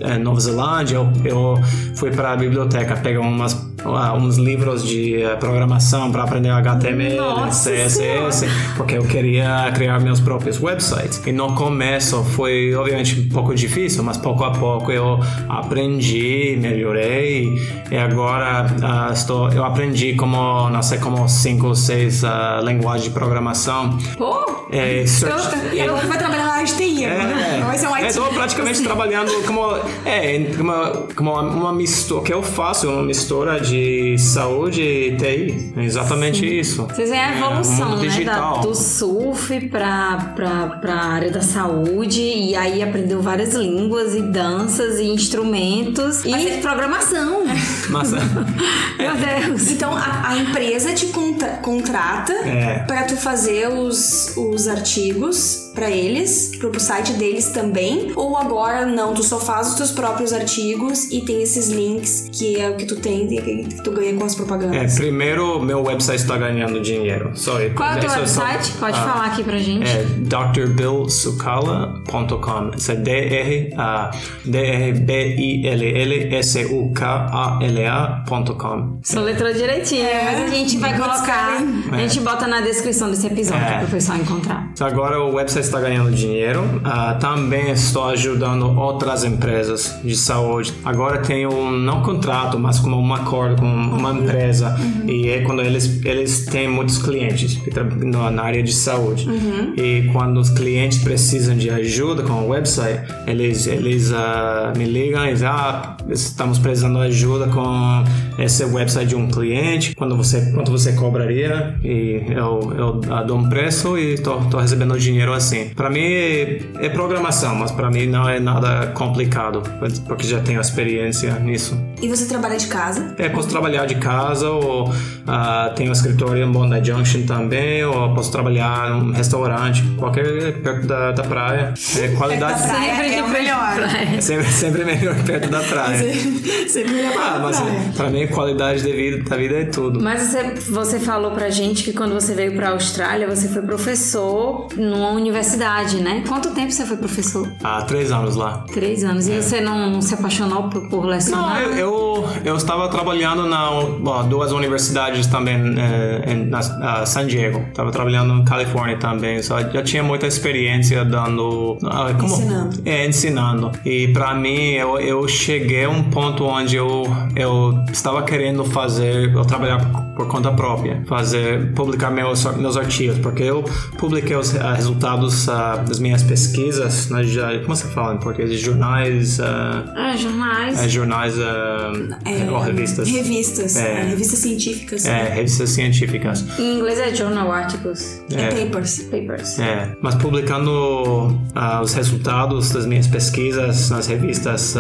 em Nova Zelândia, eu, eu fui para a biblioteca pegar umas, ah, uns livros de ah, programação para aprender HTML, Nossa CSS, porque eu queria criar meus próprios websites. E no começo foi, obviamente, um pouco difícil, mas pouco a pouco eu aprendi, melhorei. E agora ah, estou, eu aprendi como, não sei, como cinco ou seis ah, linguagens de programação. Pô, É, search- E agora tu vai trabalhar na área de TI é, Vai ser um IT. estou praticamente trabalhando como é uma, como uma mistura que eu faço uma mistura de saúde e TI é exatamente isso Vocês veem a É, evolução, mundo né? Da, digital. Surf pra, pra, pra área da saúde. E aí aprendeu várias línguas e danças e instrumentos e programação. mas (laughs) Meu Deus. Então a, a empresa te contra- contrata É. pra tu fazer os, os artigos pra eles, pro site deles também? Ou agora não, tu só faz os teus próprios artigos e tem esses links que é o que tu tem e que tu ganha com as É, propagandas? primeiro, meu website está ganhando dinheiro. Só, Qual é o teu só- website? Pode ah, falar aqui pra gente. É drbillsucala.com. Isso é DR, ah, D-R-B-I-L-L-S-U-K-A-L-A.com. Só letrou direitinho, mas a gente vai colocar. going? A gente bota na descrição desse episódio É. pro pessoal encontrar. Então, agora o website está ganhando dinheiro. Ah, também estou ajudando outras empresas de saúde. Agora tenho um não contrato, mas como um acordo com uma empresa. E é quando eles eles têm muitos clientes que trabalham na- área de saúde. E quando os clientes precisam de ajuda com o website, eles eles ah, me ligam e dizem, ah, estamos precisando de ajuda com esse website de um cliente. Quando você quanto você cobraria? E eu, eu ah, dou um preço e tô recebendo dinheiro assim. Para mim é, é programação, mas para mim não é nada complicado, porque já tenho experiência nisso. E você trabalha de casa? É, posso trabalhar de casa ou ah, tenho um escritório em Bondi Junction também, ou posso trabalhar num restaurante, qualquer perto da, da praia. É, qualidade Da praia Sempre é melhor. praia. é (laughs) sempre, sempre melhor perto da praia. Sempre melhor pra Ah, mas praia. pra mim qualidade de vida, da vida é tudo. Mas você, você falou pra gente que quando você veio pra Austrália, você foi professor numa universidade, né? Quanto tempo você foi professor? Há três anos lá. Três anos. E você não, não se apaixonou por, por Não, lecionar? eu, eu, eu estava trabalhando na bom, duas universidades também eh, em na, ah, San Diego. Estava trabalhando em Califórnia também. Só já tinha muita experiência dando ah, como, Ensinando. É, ensinando. E para mim eu, eu cheguei a um ponto onde eu eu estava querendo fazer eu trabalhar por, por conta própria, fazer publicar meus meus artigos, porque eu publiquei os ah, ah, das minhas pesquisas nas já- como você fala em português, jornais ah, É, jornais. é, jornais ah, ou revistas. Revistas. É. é, revistas científicas. É, revistas científicas. Em inglês é journal articles. É papers. Papers. É, mas publicando os resultados das minhas pesquisas nas revistas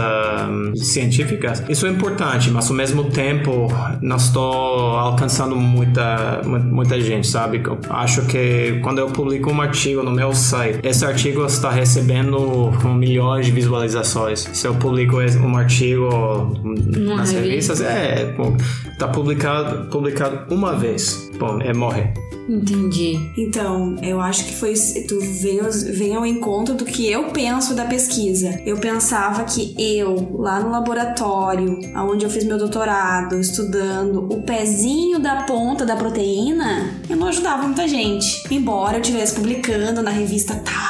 científicas, isso é importante, mas ao mesmo tempo não estou alcançando muita, mu- muita gente, sabe? Eu acho que quando eu publico um artigo no meu site, esse artigo está recebendo milhões de visualizações. Se eu publico um artigo nas revista. revistas, é, bom, tá publicado, publicado uma vez. Bom, é morrer. Entendi. Então, eu acho que foi. Tu veio, veio ao encontro do que eu penso da pesquisa. Eu pensava que eu, lá no laboratório, onde eu fiz meu doutorado, estudando o pezinho da ponta da proteína, eu não ajudava muita gente. Embora eu estivesse publicando na revista tal,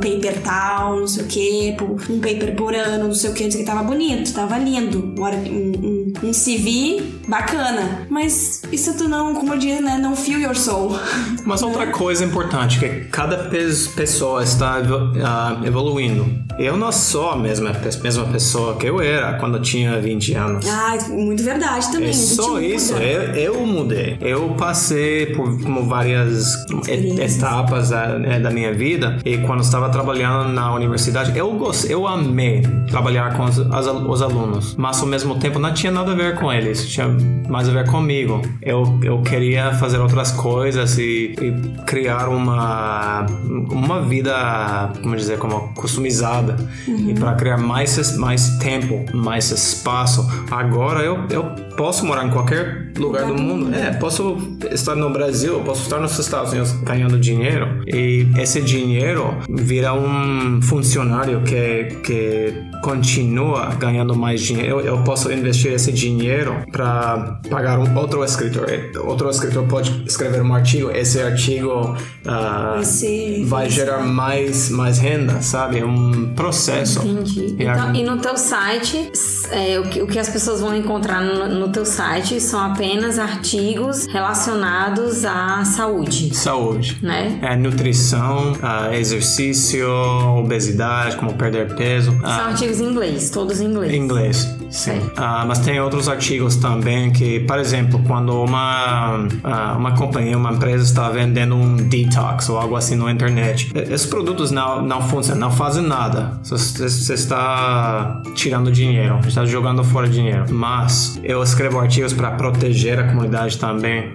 paper tal, não sei o que, um paper por ano, não sei o que, não sei o que, tava bonito, tava lindo. Um, um, um CV bacana. Mas isso tu não, como eu disse, né, não feel your soul. Mas outra coisa importante que cada pes- pessoa está ah, evoluindo. Eu não sou a mesma, pe- mesma pessoa que eu era quando eu tinha 20 anos. Ah, muito verdade também. É a só isso, eu, eu mudei. Eu passei por como várias etapas da, né, da minha vida e quando estava trabalhando na universidade, eu gostei, eu amei trabalhar com os, as os alunos, mas ao mesmo tempo não tinha nada a ver com eles, tinha mais a ver comigo. Eu, eu queria fazer outras coisas e, e criar uma uma vida, como dizer, como customizada e para criar mais mais tempo, mais espaço. Agora eu, eu posso morar em qualquer lugar do mundo. É, posso estar no Brasil, posso estar nos Estados Unidos ganhando dinheiro e esse dinheiro vira um funcionário que que continua ganhando mais dinheiro. Eu, eu posso investir esse dinheiro para pagar um outro escritor. Outro escritor pode escrever um artigo. Esse artigo Vai ser- vai gerar mais mais renda, sabe? É um processo. Entendi. E Então, e no teu site, é, o, que, o que as pessoas vão encontrar no, no teu site são apenas artigos relacionados à saúde, Saúde. né? É, nutrição, ah, exercício, obesidade, como perder peso. São Ah, artigos em inglês, todos em inglês. Inglês, sim. Sei. Ah, mas tem outros artigos também que, por exemplo, quando uma, ah, uma companhia, uma empresa está vendendo um detox ou algo assim na internet, esses produtos não, não funcionam, não fazem nada. Você, você está tirando dinheiro, está jogando fora dinheiro. Mas eu escrevo artigos para proteger a comunidade também.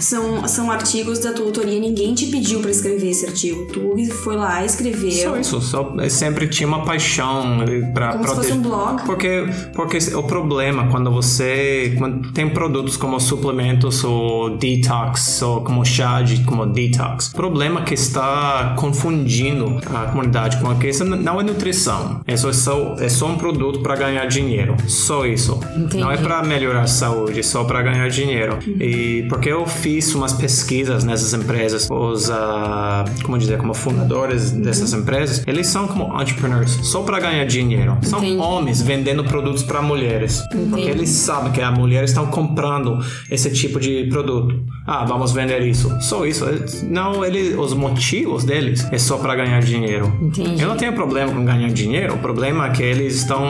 São, são artigos da tua autoria, ninguém te pediu pra escrever esse artigo. Tu foi lá, escreveu. Só isso, só, eu sempre tinha uma paixão para Como se fosse um blog. Porque, porque o problema quando você quando tem produtos como suplementos ou detox ou como chá de como detox, o problema é que está confundindo a comunidade com que isso não é nutrição, é só, é só um produto para ganhar dinheiro, só isso. Entendi. Não é para melhorar a saúde, é só para ganhar dinheiro. E porque eu fiz umas pesquisas nessas empresas, os, ah, como dizer, como fundadores dessas empresas, eles são como entrepreneurs, só para ganhar dinheiro. São Entendi. homens vendendo produtos para mulheres, porque eles sabem que as mulheres estão comprando esse tipo de produto. Ah, vamos vender isso. Só isso. Não, ele, os motivos deles é só para ganhar dinheiro. Entendi. Eu não tenho problema com ganhar dinheiro. O problema é que eles estão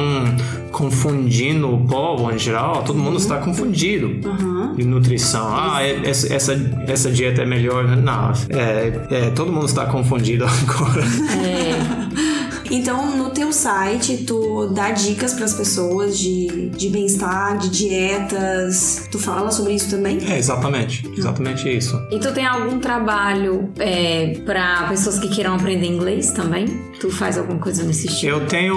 confundindo o povo em geral. Todo mundo está confundido de nutrição. Ah, essa, essa, essa dieta é melhor. Não, é, é, todo mundo está confundido ど、こう、え。ー Então, no teu site, tu dá dicas pras pessoas de, de bem-estar, de dietas. Tu fala sobre isso também? É, exatamente. Exatamente isso. E tu tem algum trabalho é, para pessoas que queiram aprender inglês também? Tu faz alguma coisa nesse estilo? Eu tenho.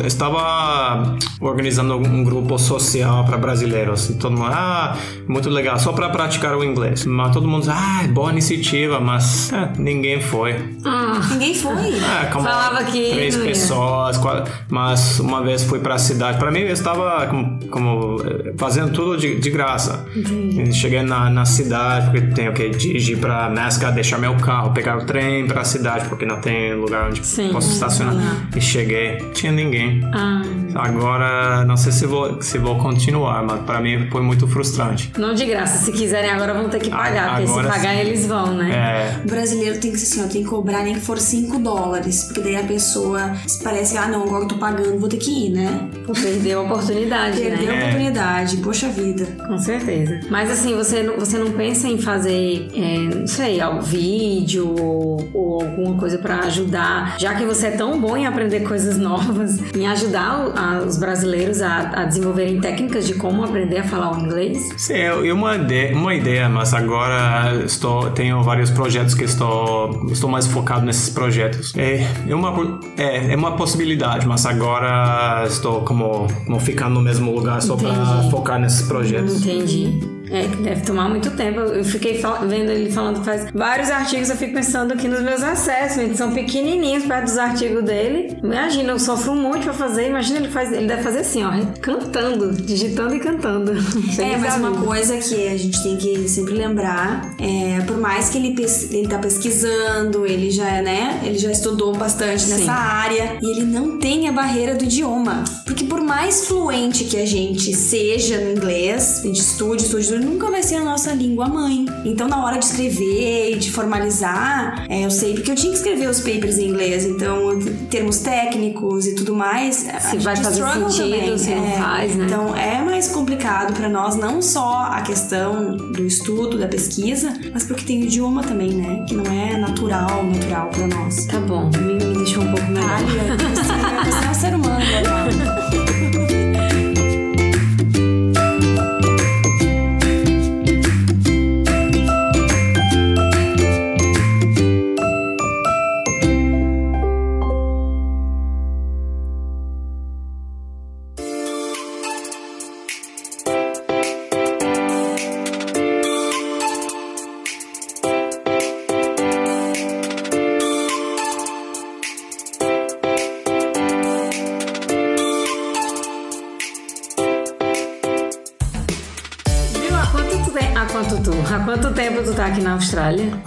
Eu estava organizando um grupo social para brasileiros. E todo mundo, ah, muito legal, só para praticar o inglês. Mas todo mundo ah, boa iniciativa, mas é, ninguém foi. Ah, Ninguém foi? É, como Falava que ia. pessoas, mas uma vez fui para a cidade. Para mim, eu estava como, como, eh, fazendo tudo de, de graça. E Cheguei na, na cidade, porque tenho que dirigir para Mascot, deixar meu carro, pegar o trem para a cidade, porque não tem lugar onde Sim. posso estacionar. E cheguei, tinha ninguém. ah, Agora, não sei se vou, se vou continuar, mas para mim foi muito frustrante. não de graça. Se quiserem agora vão ter que pagar, Ah, porque se agora pagar sim. eles vão, né? É, O brasileiro tem que ser assim, ó, tem que cobrar nem que for 5 dólares. Porque daí a pessoa parece que, ah, não, agora eu tô pagando, vou ter que ir, né? Pô, Perdeu a oportunidade, Perdeu né? a oportunidade, poxa vida. Com certeza. Mas assim, você não, você não pensa em fazer, é, não sei, algum vídeo ou, ou alguma coisa pra ajudar, já que você é tão bom em aprender coisas novas, em ajudar o- a- os brasileiros a, a desenvolverem técnicas de como aprender a falar o inglês? Sim, eu, eu uma ideia, uma ideia, mas agora estou tenho vários projetos que estou estou mais focado nesses projetos. É, é uma é, é uma possibilidade, mas agora estou como, como ficando no mesmo lugar só para focar nesses projetos. Entendi. É, que deve tomar muito tempo. Eu fiquei vendo ele falando faz vários artigos, eu fico pensando aqui nos meus assessments, são pequenininhos perto dos artigos dele. Imagina, eu sofro muito pra fazer. Imagina, ele faz, ele deve fazer assim, ó, cantando, digitando e cantando. (laughs) É, mas uma coisa que a gente tem que sempre lembrar é, por mais que ele, pes- ele tá pesquisando, ele já, né, ele já estudou bastante Sim. nessa área e ele não tem a barreira do idioma. Porque por mais fluente que a gente seja no inglês, a gente estude, estude, estude, nunca vai ser a nossa língua mãe. Então, na hora de escrever e de formalizar, é, eu sei porque eu tinha que escrever os papers em inglês, então, termos técnicos e tudo mais. Se vai fazer sentido, se não é. faz, né? Então, é mais complicado pra nós, não só a questão do estudo, da pesquisa, mas porque tem o idioma também, né? Que não é natural, natural pra nós. Tá bom, me, me deixou um pouco melhor. Olha, (laughs) você, você é um ser humano, né?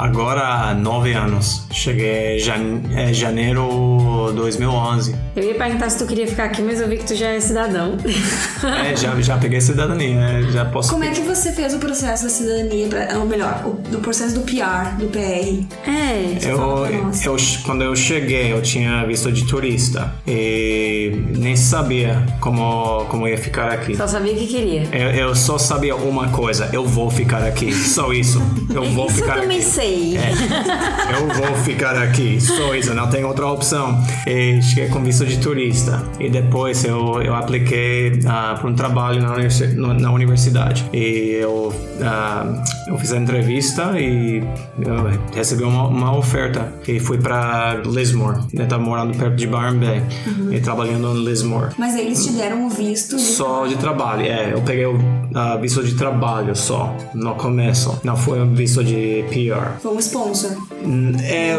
Agora nove anos. Cheguei em é, janeiro 2011. Eu ia perguntar se tu queria ficar aqui, mas eu vi que tu já é cidadão. É, já, já peguei cidadania, né? já posso. Como é que você fez o processo da cidadania, pra, ou melhor, o, do processo do PR, do PR? É. Eu, eu, quando eu cheguei, eu tinha visto de turista e nem sabia como, como ia ficar aqui. Só sabia que queria. Eu, eu só sabia uma coisa: eu vou ficar aqui. Só isso. Eu (laughs) vou Isso eu ficar também aqui. sei. É, eu vou ficar aqui. Só isso, não tem outra opção. E cheguei com visto de turista. E depois eu, eu apliquei para um trabalho na, universi- na universidade. E eu, ah, eu fiz a entrevista e recebi uma, uma oferta. E fui para Lismore. Eu estava morando perto de Byron Bay. E trabalhando em Lismore. Mas eles te deram o visto de Só de trabalho, é. Eu peguei o ah, visto de trabalho só, no começo. Não foi um visto de PR. Foi um sponsor. Hum,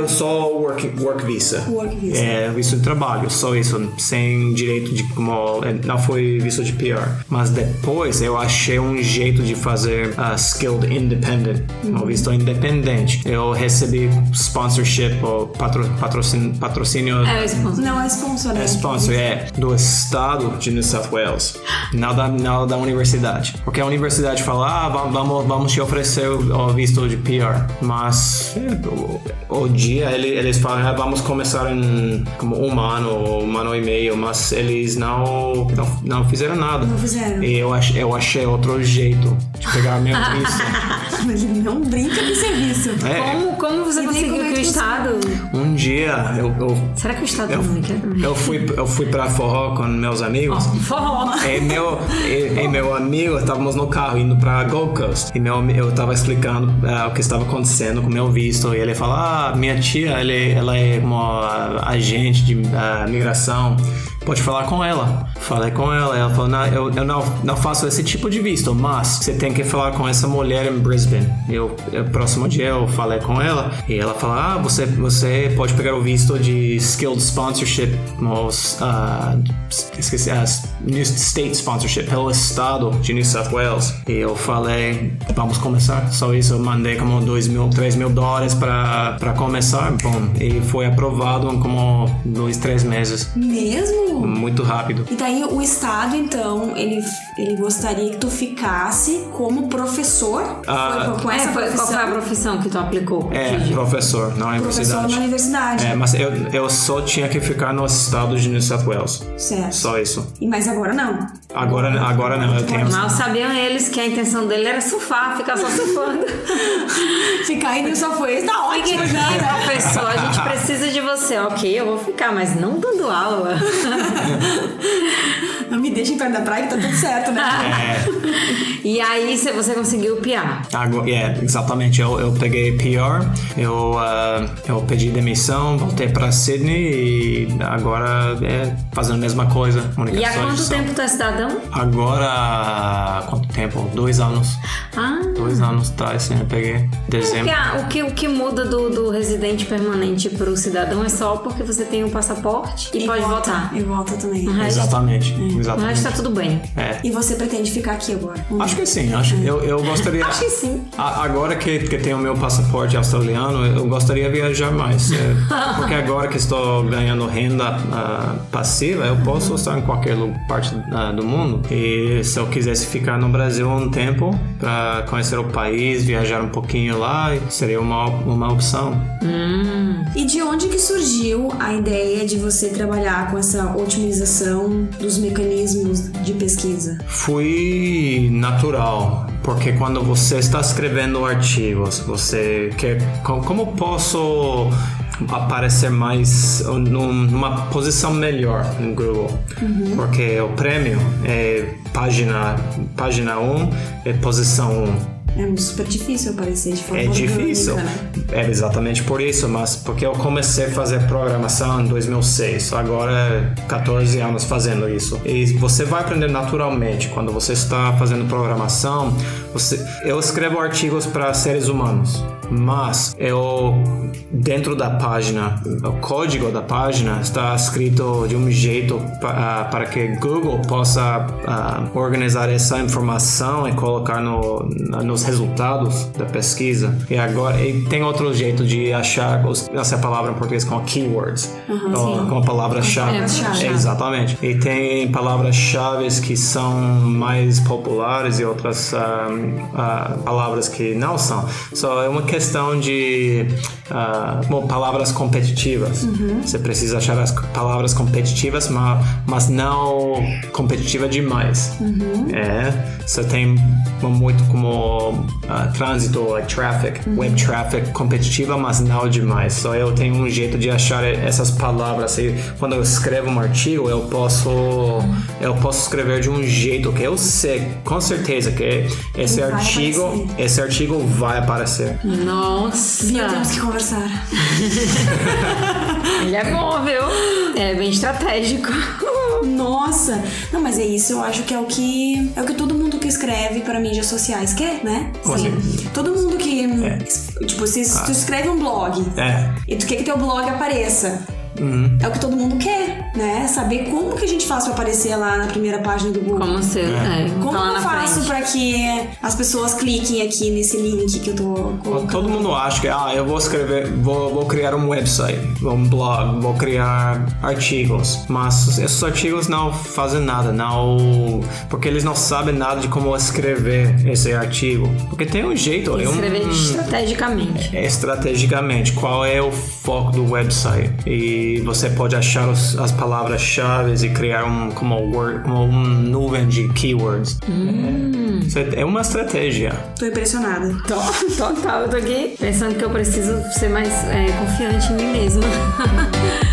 É só work, work visa. Work visa. É visto de trabalho, só isso, sem direito de como. é, Não foi visto de PR. Mas depois eu achei um jeito de fazer a skilled independent, um visto independente. Eu recebi sponsorship ou patro, patrocínio, patrocínio É, o sponsor. Não é sponsor, né? é sponsor, é do estado de New South Wales, não da, não da universidade. Porque a universidade fala, ah, va- vamos, vamos te oferecer o o visto de PR. Mas é, o, o dia ele- eles falam, ah, vamos começar em como um ano, um ano e meio, mas eles não, não, não fizeram nada. Não fizeram. E eu, ach, eu achei outro jeito de pegar meu (laughs) visto. Ele não brinca com serviço. É, Como, como você E conseguiu como é que o Estado. um dia eu, eu, Será que o Estado eu, não me quer também? eu fui eu fui para forró com meus amigos. Forró. E meu, e, e meu amigo, estávamos no carro indo para Gold Coast. E meu, eu estava explicando ah, o que estava acontecendo com meu visto. E ele falou: Ah, minha tia, ele, ela é uma agente de migração. Pode falar com ela. Falei com ela. Ela falou: Não, eu, eu não, não faço esse tipo de visto, mas você tem que falar com essa mulher em Brisbane. Eu, eu próximo dia eu falei com ela. E ela falou: Ah, você, você pode pegar o visto de Skilled Sponsorship. Os, ah, esqueci, ah, New State Sponsorship pelo estado de New South Wales. E eu falei, vamos começar. Só isso, eu mandei como 2 mil, 3 mil dólares para começar. Bom, e foi aprovado em como dois, três meses. Mesmo? Muito rápido. E daí o Estado, então, ele, ele gostaria que tu ficasse como professor? Ah, foi com É, essa foi- qual foi a profissão? que tu aplicou? É, professor na Professor universidade. na universidade. É, mas eu, eu só tinha que ficar no estado de New South Wales. Certo. Só isso. E mas agora não. Agora, agora não, eu tenho. Mal sabiam eles que a intenção dele era surfar, ficar só surfando. (laughs) Ficar aí só foi. Tá ótimo já. né? Professor, a gente precisa de você. Ok, eu vou ficar, mas não dando aula. (laughs) yeah. (laughs) Não me deixem perto da praia que tá tudo certo, né? É, (laughs) E aí cê- você conseguiu piar. Agora, é, exatamente. Eu, eu peguei PR, eu, ah, eu pedi demissão, voltei para Sydney e agora é fazendo a mesma coisa. E há quanto tempo tu é cidadão? Agora, quanto tempo? Dois anos. Ah. Dois anos atrás, sim, eu peguei. Dezembro. a- o, que, o que muda do, do residente permanente pro cidadão é só porque você tem um passaporte e, pode volta, votar. E volta também. O Exatamente, o exatamente. resto tá tudo bem. É. E você pretende ficar aqui agora? Acho que sim, acho, eu, eu gostaria. Acho que sim. A- agora que, que tenho meu passaporte australiano, eu gostaria de viajar mais. é, (laughs) porque agora que estou ganhando renda ah, passiva, eu posso estar em qualquer parte ah, do mundo. E se eu quisesse ficar no Brasil um tempo para conhecer o país, viajar um pouquinho lá, seria uma, uma opção. E de onde que surgiu a ideia de você trabalhar com essa otimização dos mecanismos de pesquisa? Foi natural, porque quando você está escrevendo artigos, você quer co- como posso aparecer mais num- numa posição melhor no Google, porque o prêmio é página página 1 é posição 1. É super difícil aparecer de forma É difícil. orgânica, né? É exatamente por isso, mas porque eu comecei a fazer programação em 2006, agora 14 anos fazendo isso. E você vai aprender naturalmente quando você está fazendo programação. Você, eu escrevo artigos para seres humanos, mas eu dentro da página, o código da página está escrito de um jeito pa- ah, para que Google possa ah, organizar essa informação e colocar no, nos resultados da pesquisa. E agora e tem outro jeito de achar os, essa palavra em português com keywords, com, com palavras-chave. palavras-chave. Exatamente. E tem palavras-chave que são mais populares e outras ah, palavras que não são. Só é uma questão de ah, bom, palavras competitivas. Você precisa achar as palavras competitivas, mas, mas não competitiva demais. É, você tem muito como ah, trânsito, like traffic, web traffic competitiva, mas não demais. Só eu tenho um jeito de achar essas palavras. E quando eu escrevo um artigo, eu posso eu posso escrever de um jeito que eu sei com certeza que esse vai artigo, aparecer. esse artigo vai aparecer. Nossa! Temos que conversar. (laughs) Ele é bom, viu? É bem estratégico. (laughs) Nossa! Não, mas é isso, eu acho que é o que é o que todo mundo que escreve para mídias sociais quer, né? Sim. Todo mundo que tipo, se, se tu escreve um blog É. e tu quer que teu blog apareça, é o que todo mundo quer, né? Saber como que a gente faz pra aparecer lá na primeira página do Google. Como ser, é, Como tá eu faço frente. pra que as pessoas cliquem aqui nesse link que eu tô colocando? Todo mundo acha que ah, eu vou escrever, vou, vou criar um website, um blog, vou criar artigos, mas esses artigos não fazem nada, não, porque eles não sabem nada de como escrever esse artigo, porque tem um jeito, é um, Escrever estrategicamente. é estrategicamente qual é o foco do website e e você pode achar os- as palavras-chave e criar um como, word, como uma nuvem de keywords. É, isso é- é uma estratégia. Tô impressionada. (laughs) Total, eu tô aqui pensando que eu preciso ser mais é, confiante em mim mesma. (laughs)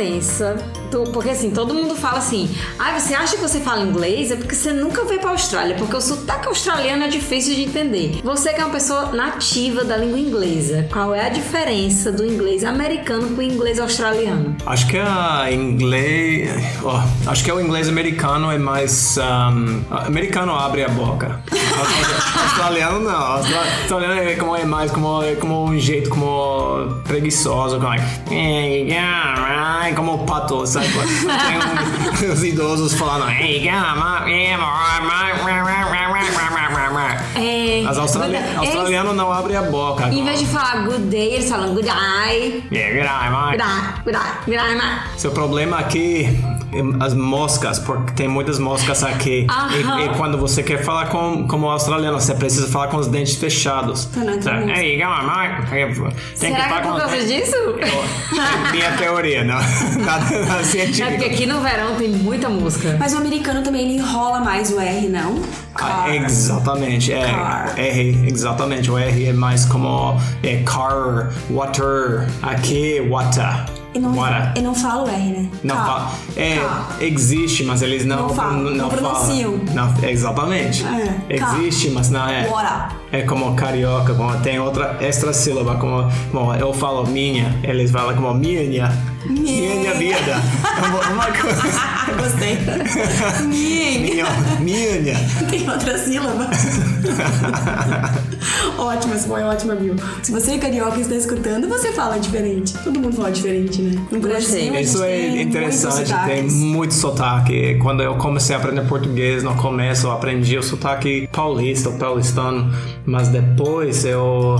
diferença do. Porque assim, todo mundo fala assim, ah, você acha que você fala inglês? É porque você nunca veio pra Austrália, porque o sotaque australiano é difícil de entender. Você que é uma pessoa nativa da língua inglesa, qual é a diferença do inglês americano pro inglês australiano? Acho que a inglês. ó, acho que o inglês americano é mais. um, americano abre a boca. (laughs) australiano não. Austra- Australiano é, como, é mais como, é como um jeito como preguiçoso, como, like, "Hey, yeah, right", como pato, sabe? Tem um- os idosos falando. É. Mas australi Eles- australiano não abre a boca. Em vez de falar good day, eles falam good eye. Yeah, good eye, mate. Good eye, good eye, good eye, ma. Seu problema aqui é as moscas, porque tem muitas moscas aqui. E, e quando você quer falar com, como australiano, você precisa falar com os dentes fechados. Sabe? mosca. Ei, calma. Tem Será que é falar por os causa disso? É minha teoria, não. (laughs) Nada, nada É científico. porque aqui no verão tem muita música. Mas o americano também ele enrola mais o R, não? Ah, Car. exatamente, é. Car. R, exatamente. O R é mais como é, car, water. Aqui, water. E não, water. e não fala o R, né? Não fala. É, existe, mas eles não, Não falam, não, não falam. pronunciam. Não, exatamente. É. Existe, mas não é. É como carioca, como tem outra extra sílaba, como, como eu falo minha, eles falam como minha. Minha vida. Uma- (laughs) coisa. Gostei. Minha. Minha. Minha. Tem outra sílaba. (laughs) ótima, essa foi ótima, viu? Se você é carioca e está escutando, você fala diferente. Todo mundo fala diferente, né? No Brasil, Isso é tem interessante, muitos tem muito sotaque. Quando eu comecei a aprender português, no começo eu aprendi o sotaque paulista, o paulistano, mas depois eu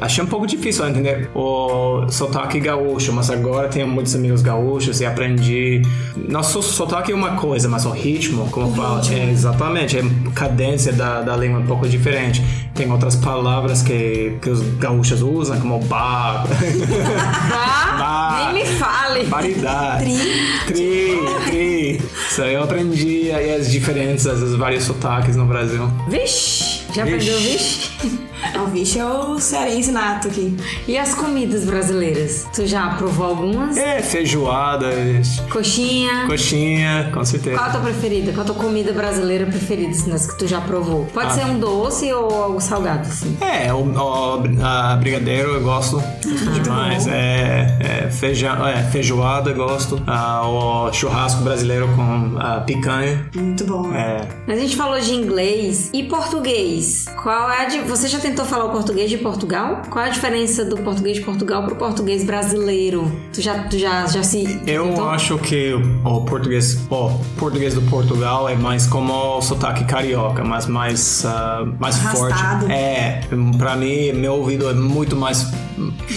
achei um pouco difícil entender o sotaque gaúcho, mas agora tenho muitos amigos gaúchos e aprendi. Nosso sotaque é uma coisa, mas o ritmo, como fala, é exatamente, é cadência da, da língua um pouco diferente. Tem outras palavras que, que os gaúchos usam, como bar. Bah, (laughs) Bah. nem me fale. Variedade. Tri. Tri. Isso aí eu aprendi aí as diferenças, os vários sotaques no Brasil. Vixe, já Vixe. aprendeu vixe? O bicho é o cearense nato aqui. E as comidas brasileiras? Tu já provou algumas? É, feijoadas, Coxinha? coxinha, com certeza. Qual a tua preferida? Qual a tua comida brasileira preferida, assim, das que tu já provou? Pode Ah. ser um doce ou algo salgado, assim. É, o, o a brigadeiro eu gosto demais. É, é, feijão, é, feijoada eu gosto. Ah, o churrasco brasileiro com ah, picanha. Muito bom. É, Mas a gente falou de inglês e português. Qual é a di- Você já tentou falar o português de Portugal? Qual a diferença do português de Portugal pro português brasileiro? Tu já, tu já, já se. Eu tentou? acho que o português, o português do Portugal é mais como o sotaque carioca, mas mais, ah, mais Arrastado. forte. É, pra mim, meu ouvido é muito mais.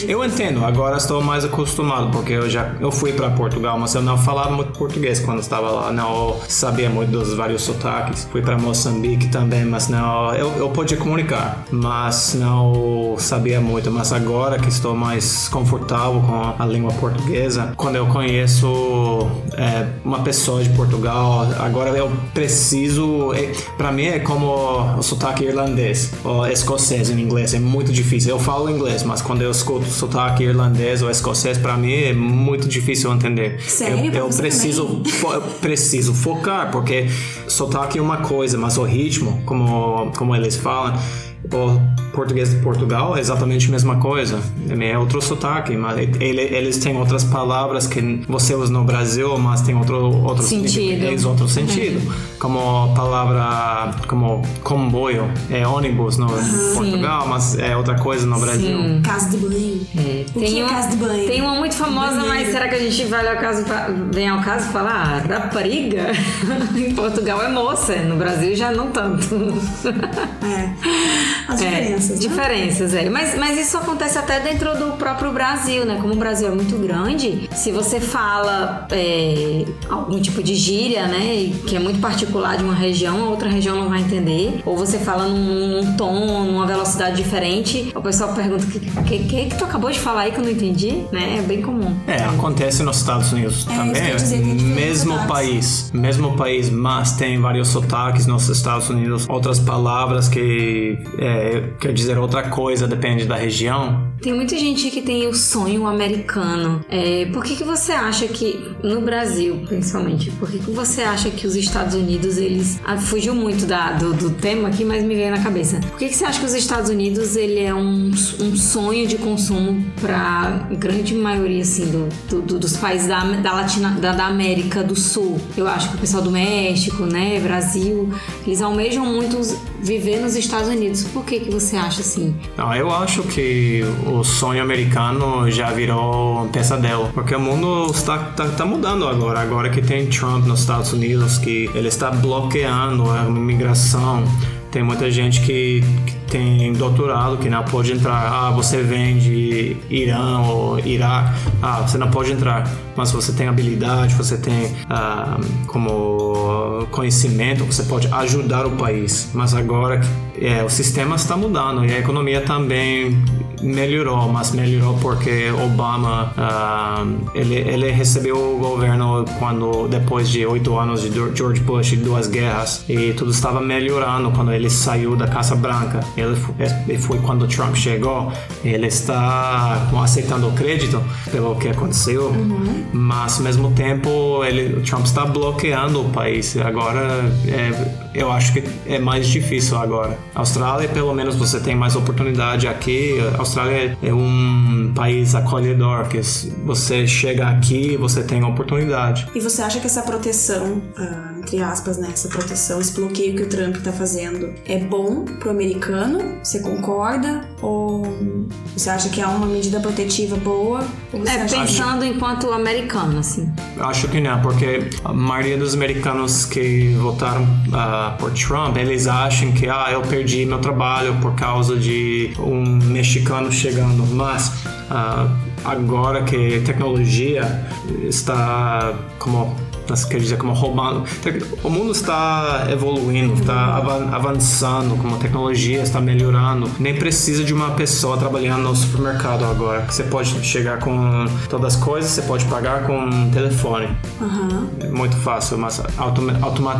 Eu entendo, agora estou mais acostumado, porque eu já eu fui para Portugal, mas eu não falava muito português quando estava lá, não sabia muito dos vários sotaques. Fui para Moçambique também, mas não, eu, eu podia comunicar, mas não sabia muito. Mas agora que estou mais confortável com a língua portuguesa, quando eu conheço é, uma pessoa de Portugal, agora eu preciso. É, para mim é como o sotaque irlandês ou escocês em inglês, é muito difícil. Eu falo inglês, mas quando eu escuto sotaque irlandês ou escocês, para mim é muito difícil entender. Sério? Eu, eu preciso, fo- eu preciso focar, porque sotaque é uma coisa, mas o ritmo, como, como eles falam, português de Portugal é exatamente a mesma coisa. É outro sotaque, mas ele, eles têm outras palavras que você usa no Brasil, mas tem outro, outro Sentido. significado, outro sentido. Como a palavra como comboio, é ônibus no Portugal, mas é outra coisa no Brasil. Casa de banho. É, que é um- casa de banho? Tem uma muito famosa, Banheiro. mas será que a gente vai ao caso, vem ao caso falar ah, rapariga? (laughs) em Portugal é moça, no Brasil já não tanto. É. (laughs) As É, diferenças, né? Diferenças, é. Mas, mas isso acontece até dentro do próprio Brasil, né? Como o Brasil é muito grande, se você fala é, algum tipo de gíria, né? Que é muito particular de uma região, a outra região não vai entender. Ou você fala num, num tom, numa velocidade diferente, o pessoal pergunta: o que, que, que que tu acabou de falar aí que eu não entendi? Né? É bem comum. É, acontece nos Estados Unidos É, isso que eu também. ia dizer, mesmo país, mesmo país, mas tem vários sotaques nos Estados Unidos, outras palavras que é, quer dizer outra coisa, depende da região. Tem muita gente que tem o sonho americano. É, por que, que você acha que, no Brasil principalmente, por que, que você acha que os Estados Unidos, eles. Ah, fugiu muito da, do, do tema aqui, mas me veio na cabeça. Por que, que você acha que os Estados Unidos ele é um, um sonho de consumo para grande maioria assim, do, do- do- dos países da, da, Latina, da, da América do Sul? Eu acho que o pessoal do México, né, Brasil, eles almejam muito viver nos Estados Unidos. Por que, que você acha assim? Não, eu acho que o sonho americano já virou um pesadelo, porque o mundo está, está, está mudando agora. Agora que tem Trump nos Estados Unidos, que ele está bloqueando a imigração. Tem muita gente que, que tem doutorado que não pode entrar. Ah, você vem de Irã ou Iraque. Ah, você não pode entrar. Mas você tem habilidade, você tem ah, como conhecimento, você pode ajudar o país. Mas agora é, o sistema está mudando e a economia também melhorou, mas melhorou porque Obama ah, ele, ele recebeu o governo quando depois de oito anos de George Bush e duas guerras e tudo estava melhorando quando ele saiu da Casa Branca. Ele foi, e foi quando Trump chegou. Ele está aceitando o crédito pelo que aconteceu, mas ao mesmo tempo ele, Trump está bloqueando o país. Agora é, eu acho que é mais difícil agora. Austrália, pelo menos você tem mais oportunidade aqui. A Austrália é um país acolhedor, que você chega aqui, você tem oportunidade. E você acha que essa proteção, ah, entre aspas, né? Essa proteção, esse bloqueio que o Trump tá fazendo é bom pro americano? Você concorda? Ou você acha que é uma medida protetiva boa? É, acha pensando enquanto americano, assim. Acho que não, porque a maioria dos americanos que votaram por Trump, eles acham que ah, eu perdi meu trabalho por causa de um mexicano chegando. Mas ah, agora que a tecnologia está como nós quer dizer como roubando o mundo está evoluindo está avan- avançando como a tecnologia está melhorando nem precisa de uma pessoa trabalhando no supermercado agora você pode chegar com todas as coisas você pode pagar com um telefone Aham. é muito fácil, mas automa automa.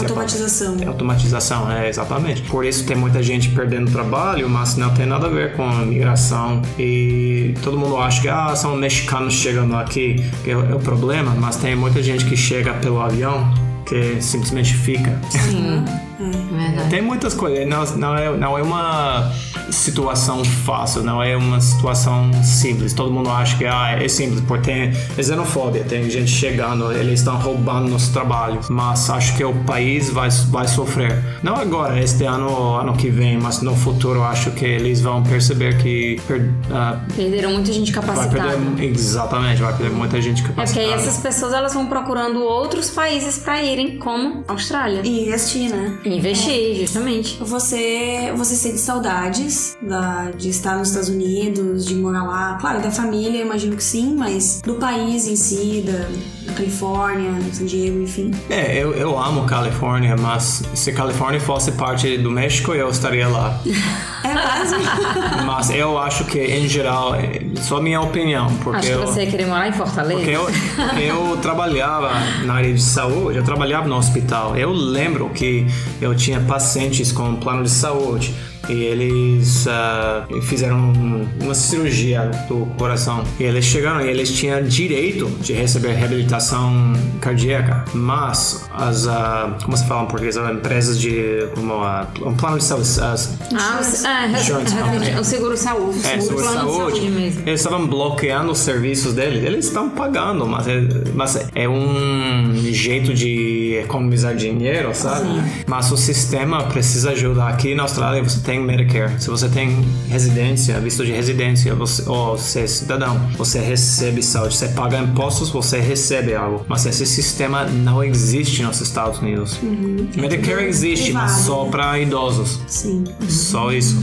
Automatização. É, automatização, é, exatamente. Por isso tem muita gente perdendo trabalho, mas não tem nada a ver com a migração. E todo mundo acha que ah, são mexicanos chegando aqui, que é, o- é o problema, mas tem muita gente que chega pelo avião que simplesmente fica. Sim. (laughs) Verdade. Tem muitas coisas, não, não, é, não é uma situação fácil, não é uma situação simples. Todo mundo acha que ah, é simples, porque tem é xenofobia, tem gente chegando, eles estão roubando nosso trabalho, mas acho que o país vai, vai sofrer. Não agora, este ano, ano que vem, mas no futuro acho que eles vão perceber que per, ah, Perderam muita gente vai capacitada. perder, exatamente, vai perder muita gente É porque capacitada. aí essas pessoas elas vão procurando outros países pra irem, como Austrália. E investir, né? Investir, justamente. Você, você sente saudades da, de estar nos Estados Unidos, de morar lá? Claro, da família, imagino que sim, mas do país em si, da, da Califórnia, San Diego, enfim. É, eu, eu amo Califórnia, mas se Califórnia fosse parte do México, eu estaria lá. (laughs) Quase. (laughs) Mas eu acho que, em geral, é só minha opinião, porque Acho que eu, você ia querer morar em Fortaleza. porque eu, eu trabalhava na área de saúde, eu trabalhava no hospital. Eu lembro que eu tinha pacientes com plano de saúde e eles ah, fizeram um- uma cirurgia do coração. E eles chegaram e eles tinham direito de receber reabilitação cardíaca, mas as, ah, como se fala em português, as empresas de, como ah, um plano de saúde, as, Ah, o, é, Insurance é, company. o seguro saúde. é, o seguro saúde, de saúde mesmo. eles estavam bloqueando os serviços deles. Eles estão pagando, mas é, mas é um jeito de economizar dinheiro, sabe? Mas o sistema precisa ajudar. Aqui na Austrália você tem Medicare. Se você tem residência, visto de residência, você, ou você é cidadão, você recebe saúde. Você paga impostos, você recebe algo. Mas esse sistema não existe nos Estados Unidos. Medicare existe, mas só né? para idosos. Sim. Só isso.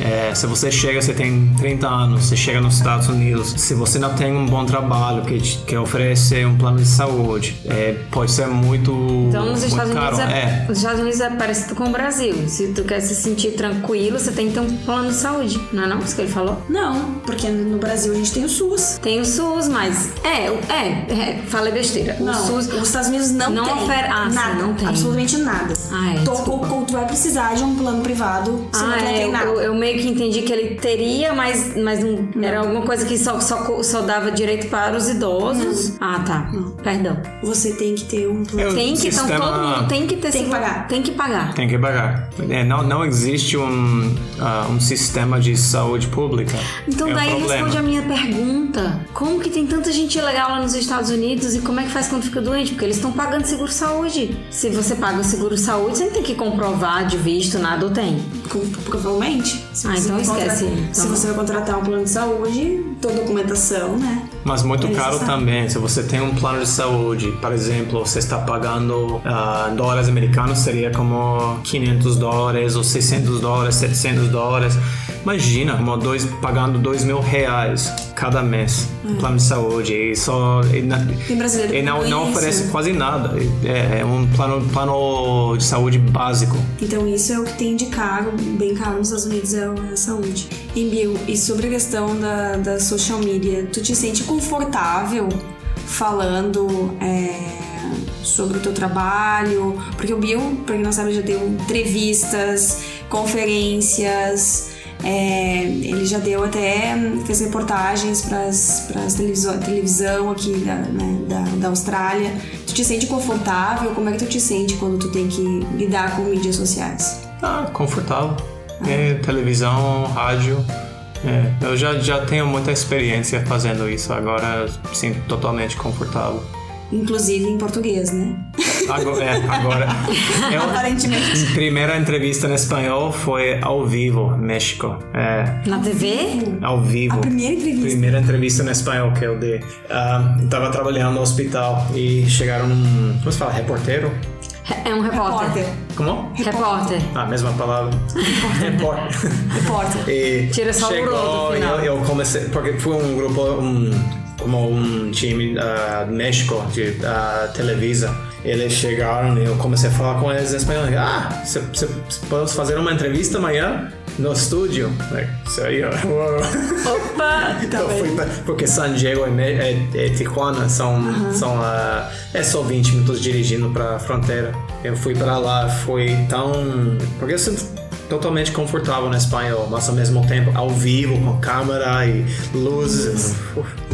É, se você chega, você tem 30 anos, você chega nos Estados Unidos, se você não tem um bom trabalho que, que oferece um plano de saúde, é, pode ser muito, Então, nos muito Estados, caro. Unidos é, É. os Estados Unidos é parecido com o Brasil. Se tu quer se sentir tranquilo, você tem que ter um plano de saúde. Não é não? Isso que ele falou? Não, porque no Brasil a gente tem o SUS. Tem o SUS, mas... É, é, é falei besteira. Não, o SUS... os Estados Unidos não, não tem ah, nada, não tem. absolutamente nada. Ah, é, Tu- tu, vai precisar de um plano privado, senão Ah, tu não é, tem eu, nada. eu- eu meio que entendi que ele teria, mas, mas não, era alguma coisa que só, só, só dava direito para os idosos. Ah, tá. Perdão. Você tem que ter um plano. Tem que, então sistema- todo mundo tem que ter Tem que pagar. Tem que pagar. Tem que pagar. É, não, não existe um, ah, um sistema de saúde pública. Então é daí um responde a minha pergunta. Como que tem tanta gente legal lá nos Estados Unidos e como é que faz quando fica doente? Porque eles estão pagando seguro saúde. Se você paga o seguro saúde, você não tem que comprovar de visto, nada ou tem. Com- Provavelmente. Se Ah, você então esquece. contratar- Então- Se você vai contratar um plano de saúde, toda documentação, né? Mas muito É caro também. Se você tem um plano de saúde, por exemplo, você está pagando ah, dólares americanos, seria como 500 dólares ou 600 dólares, 700 dólares. Imagina, como dois, pagando 2 mil reais cada mês, plano de saúde. E só. E, na- Hum. Tem brasileiro e não, não isso. oferece quase nada. É, é um plano, plano de saúde básico. Então isso é o que tem de caro, bem caro nos Estados Unidos, é a saúde. E Bill, e sobre a questão da, da social media, tu te sente confortável falando é, sobre o teu trabalho? Porque o Bill, pra quem não sabe, já deu entrevistas, conferências, é, ele já deu até, fez reportagens para as televisão, televisão aqui da, né, da, da Austrália. Tu te sente confortável? Como é que tu te sente quando tu tem que lidar com mídias sociais? Ah, confortável. É, televisão, rádio. É, eu já, já tenho muita experiência fazendo isso, agora sim, totalmente confortável. Inclusive em português, né? (laughs) Agora, é, agora. (laughs) Eu, Aparentemente. primeira entrevista em espanhol foi ao vivo, México. É, Na TV? ao vivo. A primeira entrevista. Primeira entrevista em espanhol que eu dei. Eu tava trabalhando no hospital e chegaram um. Como se fala? Reporteiro? É um repórter. Repórter. Como? Repórter. Ah, mesma palavra. Repórter. Repórter. E Tira só o chegou e final. eu, eu comecei, porque foi um grupo, um, como um time uh, do México, de uh, Televisa. Eles chegaram e eu comecei a falar com eles em espanhol. Ah, cê, cê, podemos fazer uma entrevista amanhã no estúdio? Like, so, eu, (laughs) Opa! eu fui pra, porque San Diego e Tijuana são, são uh, é só 20 minutos dirigindo para a fronteira. Eu fui para lá, foi tão. Porque eu sinto totalmente confortável no espanhol, mas ao mesmo tempo ao vivo, com câmera e luzes. Uf.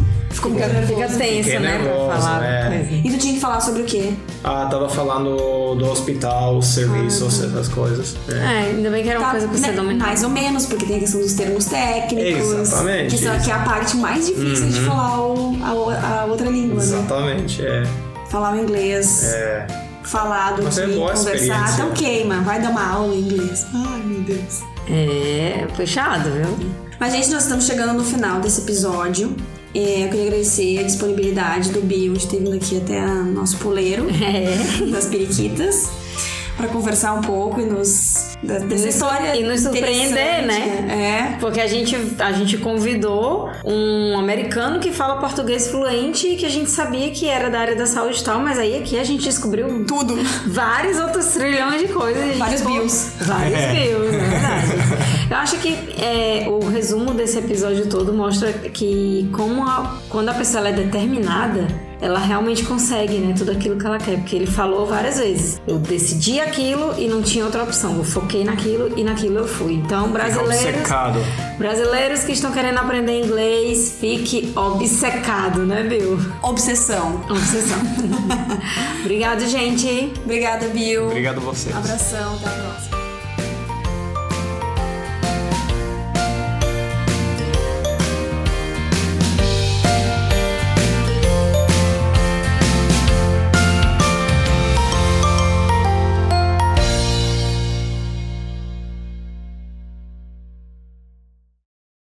Fica nervoso. tenso, Fiquei né? nervoso, pra falar. é. coisa. E tu tinha que falar sobre o quê? Ah, tava falando do hospital, serviços, essas coisas. É. É, ainda bem que era uma Tá, coisa que você né, dominava. Mais ou menos, porque tem a questão dos termos técnicos. Exatamente, Que, são, que é a parte mais difícil de falar o- a, a outra língua, né? Exatamente, é. Falar o inglês. é. Falado Mas é boa conversar. Então queima, vai dar uma aula em inglês. Ai, meu Deus. É, puxado, viu? Mas, gente, nós estamos chegando no final desse episódio. É, eu queria agradecer a disponibilidade do Bill de ter vindo aqui até a nosso puleiro (laughs) É. das periquitas para conversar um pouco e nos da- dessa nos- história e nos surpreender, interessante, né? Porque a gente, a gente convidou um americano que fala português fluente e que a gente sabia que era da área da saúde e tal, mas aí aqui a gente descobriu É, tudo. vários outros trilhões de coisas. Vários bills. Vários É. bills, é verdade. (laughs) Eu acho que é, o resumo desse episódio todo mostra que como a- quando a pessoa ela é determinada, ela realmente consegue, né, tudo aquilo que ela quer. Porque ele falou várias vezes. Eu decidi aquilo e não tinha outra opção. Eu foquei naquilo e naquilo eu fui. Então, brasileiros. obcecado. Brasileiros que estão querendo aprender inglês, fique obcecado, né, Bill? Obsessão. Obsessão. (laughs) Obrigado, gente. Obrigada, Bill. Obrigado a vocês. Abração, até a próxima.